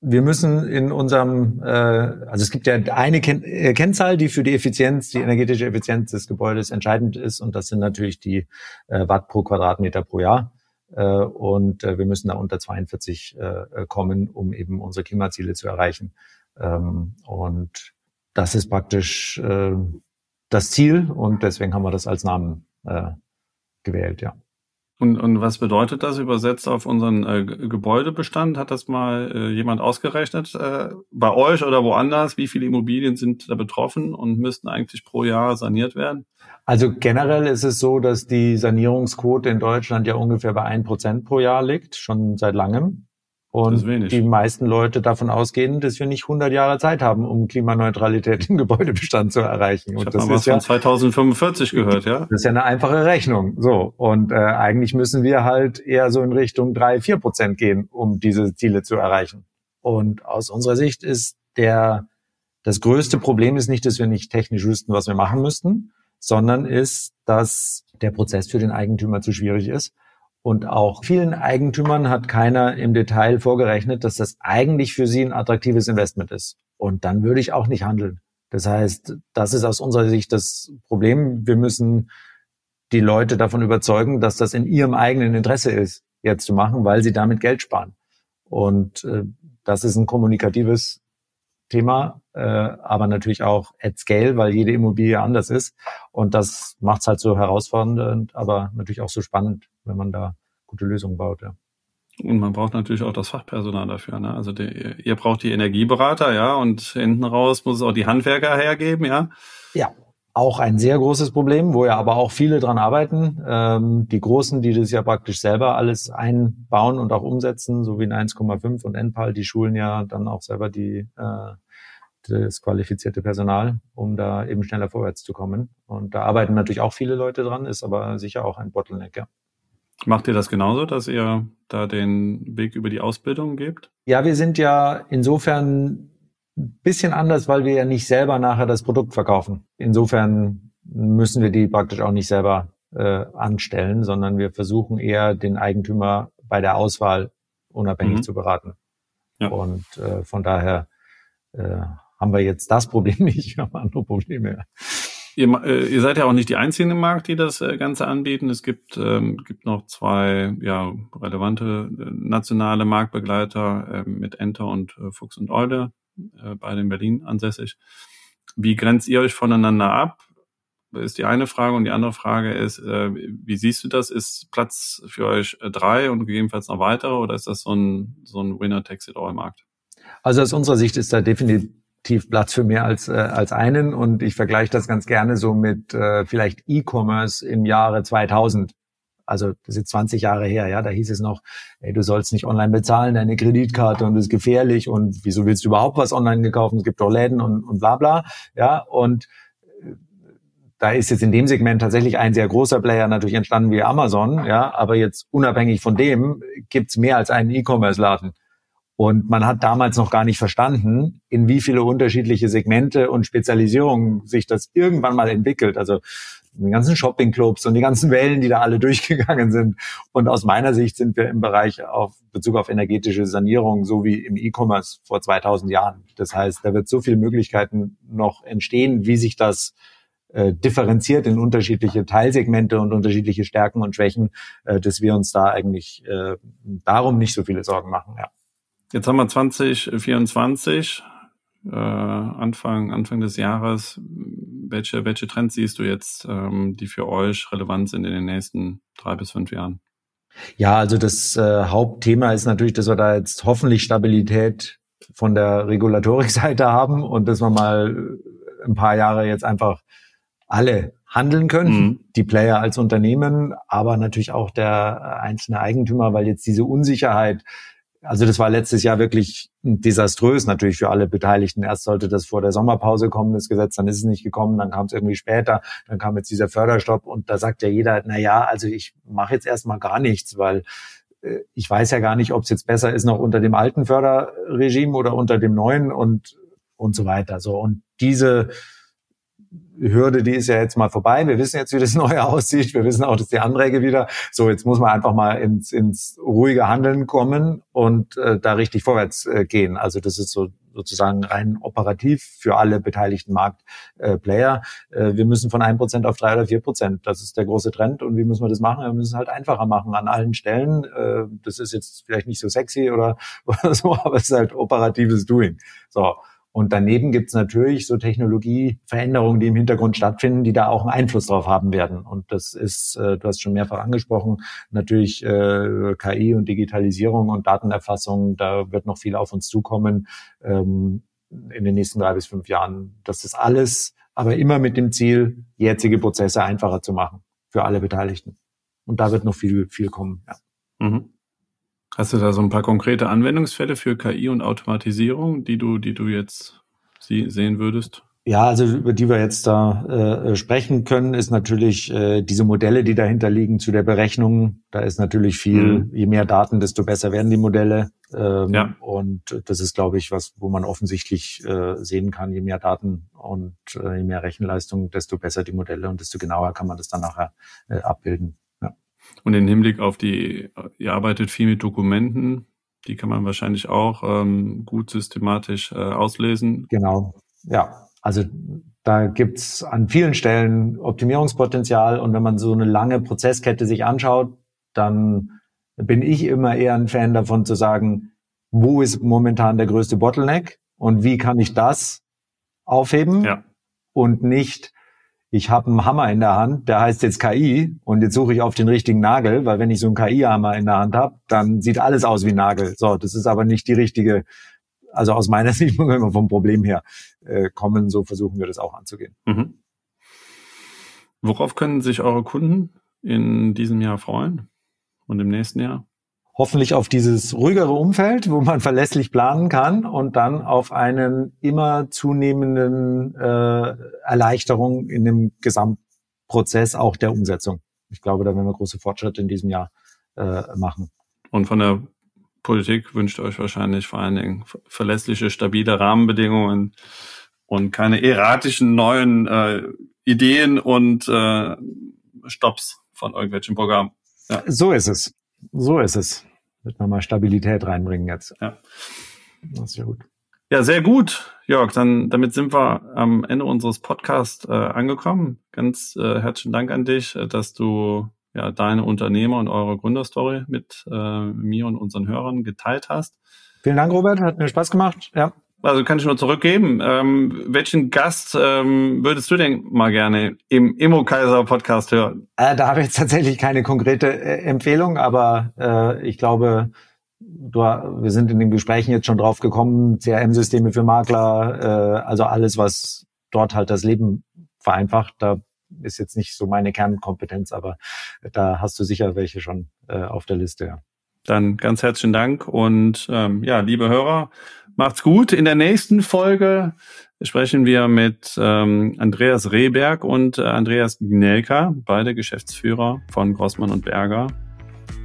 wir müssen in unserem, äh, also es gibt ja eine Ken äh, Kennzahl, die für die Effizienz, die energetische Effizienz des Gebäudes entscheidend ist, und das sind natürlich die äh, Watt pro Quadratmeter pro Jahr. Äh, und äh, wir müssen da unter 42 äh, kommen, um eben unsere Klimaziele zu erreichen. Ähm, und das ist praktisch äh, das Ziel, und deswegen haben wir das als Namen äh, gewählt, ja. Und, und was bedeutet das übersetzt auf unseren äh, Gebäudebestand? Hat das mal äh, jemand ausgerechnet äh, bei euch oder woanders? Wie viele Immobilien sind da betroffen und müssten eigentlich pro Jahr saniert werden? Also generell ist es so, dass die Sanierungsquote in Deutschland ja ungefähr bei ein Prozent pro Jahr liegt, schon seit langem. Und die meisten Leute davon ausgehen, dass wir nicht 100 Jahre Zeit haben, um Klimaneutralität im Gebäudebestand zu erreichen. Und ich das mal ist was ja, von 2045 gehört, ja? Das ist ja eine einfache Rechnung. So und äh, eigentlich müssen wir halt eher so in Richtung drei, vier Prozent gehen, um diese Ziele zu erreichen. Und aus unserer Sicht ist der das größte Problem ist nicht, dass wir nicht technisch wüssten, was wir machen müssten, sondern ist, dass der Prozess für den Eigentümer zu schwierig ist und auch vielen Eigentümern hat keiner im Detail vorgerechnet, dass das eigentlich für sie ein attraktives Investment ist. Und dann würde ich auch nicht handeln. Das heißt, das ist aus unserer Sicht das Problem. Wir müssen die Leute davon überzeugen, dass das in ihrem eigenen Interesse ist, jetzt zu machen, weil sie damit Geld sparen. Und äh, das ist ein kommunikatives Thema, äh, aber natürlich auch at scale, weil jede Immobilie anders ist. Und das macht es halt so herausfordernd, aber natürlich auch so spannend, wenn man da gute Lösungen baut. Ja. Und man braucht natürlich auch das Fachpersonal dafür. Ne? Also die, ihr braucht die Energieberater, ja, und hinten raus muss es auch die Handwerker hergeben, ja. Ja, auch ein sehr großes Problem, wo ja aber auch viele dran arbeiten. Ähm, die Großen, die das ja praktisch selber alles einbauen und auch umsetzen, so wie ein 1,5 und Enpal, die schulen ja dann auch selber die äh, das qualifizierte Personal, um da eben schneller vorwärts zu kommen. Und da arbeiten natürlich auch viele Leute dran, ist aber sicher auch ein Bottleneck, ja. Macht ihr das genauso, dass ihr da den Weg über die Ausbildung gebt? Ja, wir sind ja insofern bisschen anders, weil wir ja nicht selber nachher das Produkt verkaufen. Insofern müssen wir die praktisch auch nicht selber äh, anstellen, sondern wir versuchen eher den Eigentümer bei der Auswahl unabhängig mhm. zu beraten. Ja. Und äh, von daher äh, haben wir jetzt das Problem nicht, wir haben andere Probleme. Ihr, äh, ihr seid ja auch nicht die einzigen im Markt, die das äh, Ganze anbieten. Es gibt, ähm, gibt noch zwei ja, relevante äh, nationale Marktbegleiter äh, mit Enter und äh, Fuchs und Eude, äh, beide in Berlin ansässig. Wie grenzt ihr euch voneinander ab? Ist die eine Frage. Und die andere Frage ist, äh, wie siehst du das? Ist Platz für euch äh, drei und gegebenenfalls noch weitere oder ist das so ein, so ein Winner-Takes-it-all-Markt? Also aus unserer Sicht ist da definitiv definitiv Platz für mehr als, äh, als einen und ich vergleiche das ganz gerne so mit äh, vielleicht E-Commerce im Jahre 2000. Also das ist jetzt 20 Jahre her, ja, da hieß es noch, ey, du sollst nicht online bezahlen, deine Kreditkarte und das ist gefährlich und wieso willst du überhaupt was online gekauft? Es gibt doch Läden und, und bla bla, ja, und äh, da ist jetzt in dem Segment tatsächlich ein sehr großer Player natürlich entstanden wie Amazon, ja, aber jetzt unabhängig von dem gibt's mehr als einen E-Commerce-Laden. Und man hat damals noch gar nicht verstanden, in wie viele unterschiedliche Segmente und Spezialisierungen sich das irgendwann mal entwickelt. Also die ganzen Shoppingclubs und die ganzen Wellen, die da alle durchgegangen sind. Und aus meiner Sicht sind wir im Bereich auf Bezug auf energetische Sanierung so wie im E-Commerce vor 2000 Jahren. Das heißt, da wird so viele Möglichkeiten noch entstehen, wie sich das äh, differenziert in unterschiedliche Teilsegmente und unterschiedliche Stärken und Schwächen, äh, dass wir uns da eigentlich äh, darum nicht so viele Sorgen machen. Ja. Jetzt haben wir 2024, äh, Anfang, Anfang des Jahres. Welche, welche Trends siehst du jetzt, ähm, die für euch relevant sind in den nächsten drei bis fünf Jahren? Ja, also das äh, Hauptthema ist natürlich, dass wir da jetzt hoffentlich Stabilität von der Regulatorikseite haben und dass wir mal ein paar Jahre jetzt einfach alle handeln können, mhm. die Player als Unternehmen, aber natürlich auch der einzelne Eigentümer, weil jetzt diese Unsicherheit also das war letztes Jahr wirklich desaströs natürlich für alle Beteiligten. Erst sollte das vor der Sommerpause kommen, das Gesetz, dann ist es nicht gekommen, dann kam es irgendwie später, dann kam jetzt dieser Förderstopp und da sagt ja jeder, na ja, also ich mache jetzt erstmal gar nichts, weil äh, ich weiß ja gar nicht, ob es jetzt besser ist noch unter dem alten Förderregime oder unter dem neuen und und so weiter. So und diese Hürde, die ist ja jetzt mal vorbei. Wir wissen jetzt, wie das Neue aussieht. Wir wissen auch, dass die Anträge wieder. So, jetzt muss man einfach mal ins, ins ruhige Handeln kommen und äh, da richtig vorwärts äh, gehen. Also das ist so sozusagen rein operativ für alle beteiligten Marktplayer. Äh, wir müssen von einem Prozent auf drei oder vier Prozent. Das ist der große Trend. Und wie müssen wir das machen? Wir müssen es halt einfacher machen an allen Stellen. Äh, das ist jetzt vielleicht nicht so sexy oder, oder so, aber es ist halt operatives Doing. So. Und daneben gibt es natürlich so Technologieveränderungen, die im Hintergrund stattfinden, die da auch einen Einfluss drauf haben werden. Und das ist, äh, du hast schon mehrfach angesprochen, natürlich äh, KI und Digitalisierung und Datenerfassung, da wird noch viel auf uns zukommen ähm, in den nächsten drei bis fünf Jahren. Das ist alles, aber immer mit dem Ziel, jetzige Prozesse einfacher zu machen für alle Beteiligten. Und da wird noch viel, viel kommen. Ja. Mhm. Hast du da so ein paar konkrete Anwendungsfälle für KI und Automatisierung, die du, die du jetzt sehen würdest? Ja, also über die wir jetzt da äh, sprechen können, ist natürlich äh, diese Modelle, die dahinter liegen zu der Berechnung. Da ist natürlich viel, mhm. je mehr Daten, desto besser werden die Modelle. Ähm, ja. Und das ist, glaube ich, was, wo man offensichtlich äh, sehen kann, je mehr Daten und äh, je mehr Rechenleistung, desto besser die Modelle und desto genauer kann man das dann nachher äh, abbilden. Und im Hinblick auf die, ihr arbeitet viel mit Dokumenten, die kann man wahrscheinlich auch ähm, gut systematisch äh, auslesen. Genau, ja. Also da gibt's an vielen Stellen Optimierungspotenzial und wenn man so eine lange Prozesskette sich anschaut, dann bin ich immer eher ein Fan davon zu sagen, wo ist momentan der größte Bottleneck und wie kann ich das aufheben ja. und nicht, ich habe einen Hammer in der Hand, der heißt jetzt KI und jetzt suche ich auf den richtigen Nagel, weil wenn ich so einen KI-Hammer in der Hand habe, dann sieht alles aus wie Nagel. So, das ist aber nicht die richtige, also aus meiner Sicht man immer vom Problem her äh, kommen, so versuchen wir das auch anzugehen. Mhm. Worauf können sich eure Kunden in diesem Jahr freuen und im nächsten Jahr? Hoffentlich auf dieses ruhigere Umfeld, wo man verlässlich planen kann und dann auf einen immer zunehmenden äh, Erleichterung in dem Gesamtprozess auch der Umsetzung. Ich glaube, da werden wir große Fortschritte in diesem Jahr äh, machen. Und von der Politik wünscht euch wahrscheinlich vor allen Dingen verlässliche, stabile Rahmenbedingungen und keine erratischen neuen äh, Ideen und äh, Stops von irgendwelchen Programmen. Ja. So ist es. So ist es. Wird man mal Stabilität reinbringen jetzt. Ja. Das ist ja gut. Ja, sehr gut, Jörg. Dann damit sind wir am Ende unseres Podcasts äh, angekommen. Ganz äh, herzlichen Dank an dich, äh, dass du ja deine Unternehmer und eure Gründerstory mit äh, mir und unseren Hörern geteilt hast. Vielen Dank, Robert. Hat mir Spaß gemacht. Ja. Also kann ich nur zurückgeben. Ähm, welchen Gast ähm, würdest du denn mal gerne im Immo Kaiser Podcast hören? Äh, da habe ich jetzt tatsächlich keine konkrete äh, Empfehlung, aber äh, ich glaube, du, wir sind in den Gesprächen jetzt schon drauf gekommen, CRM-Systeme für Makler, äh, also alles, was dort halt das Leben vereinfacht. Da ist jetzt nicht so meine Kernkompetenz, aber da hast du sicher welche schon äh, auf der Liste. Ja. Dann ganz herzlichen Dank und ähm, ja, liebe Hörer, macht's gut. In der nächsten Folge sprechen wir mit ähm, Andreas Rehberg und äh, Andreas Gnelka, beide Geschäftsführer von Grossmann und Berger,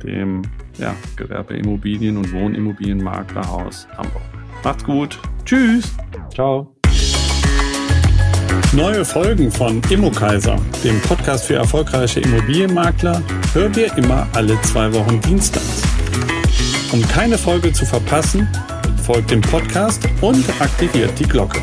dem ja, Gewerbeimmobilien- und Wohnimmobilienmaklerhaus Hamburg. Macht's gut. Tschüss. Ciao. Neue Folgen von Immokaiser, dem Podcast für erfolgreiche Immobilienmakler, hört ihr immer alle zwei Wochen dienstags. Um keine Folge zu verpassen, folgt dem Podcast und aktiviert die Glocke.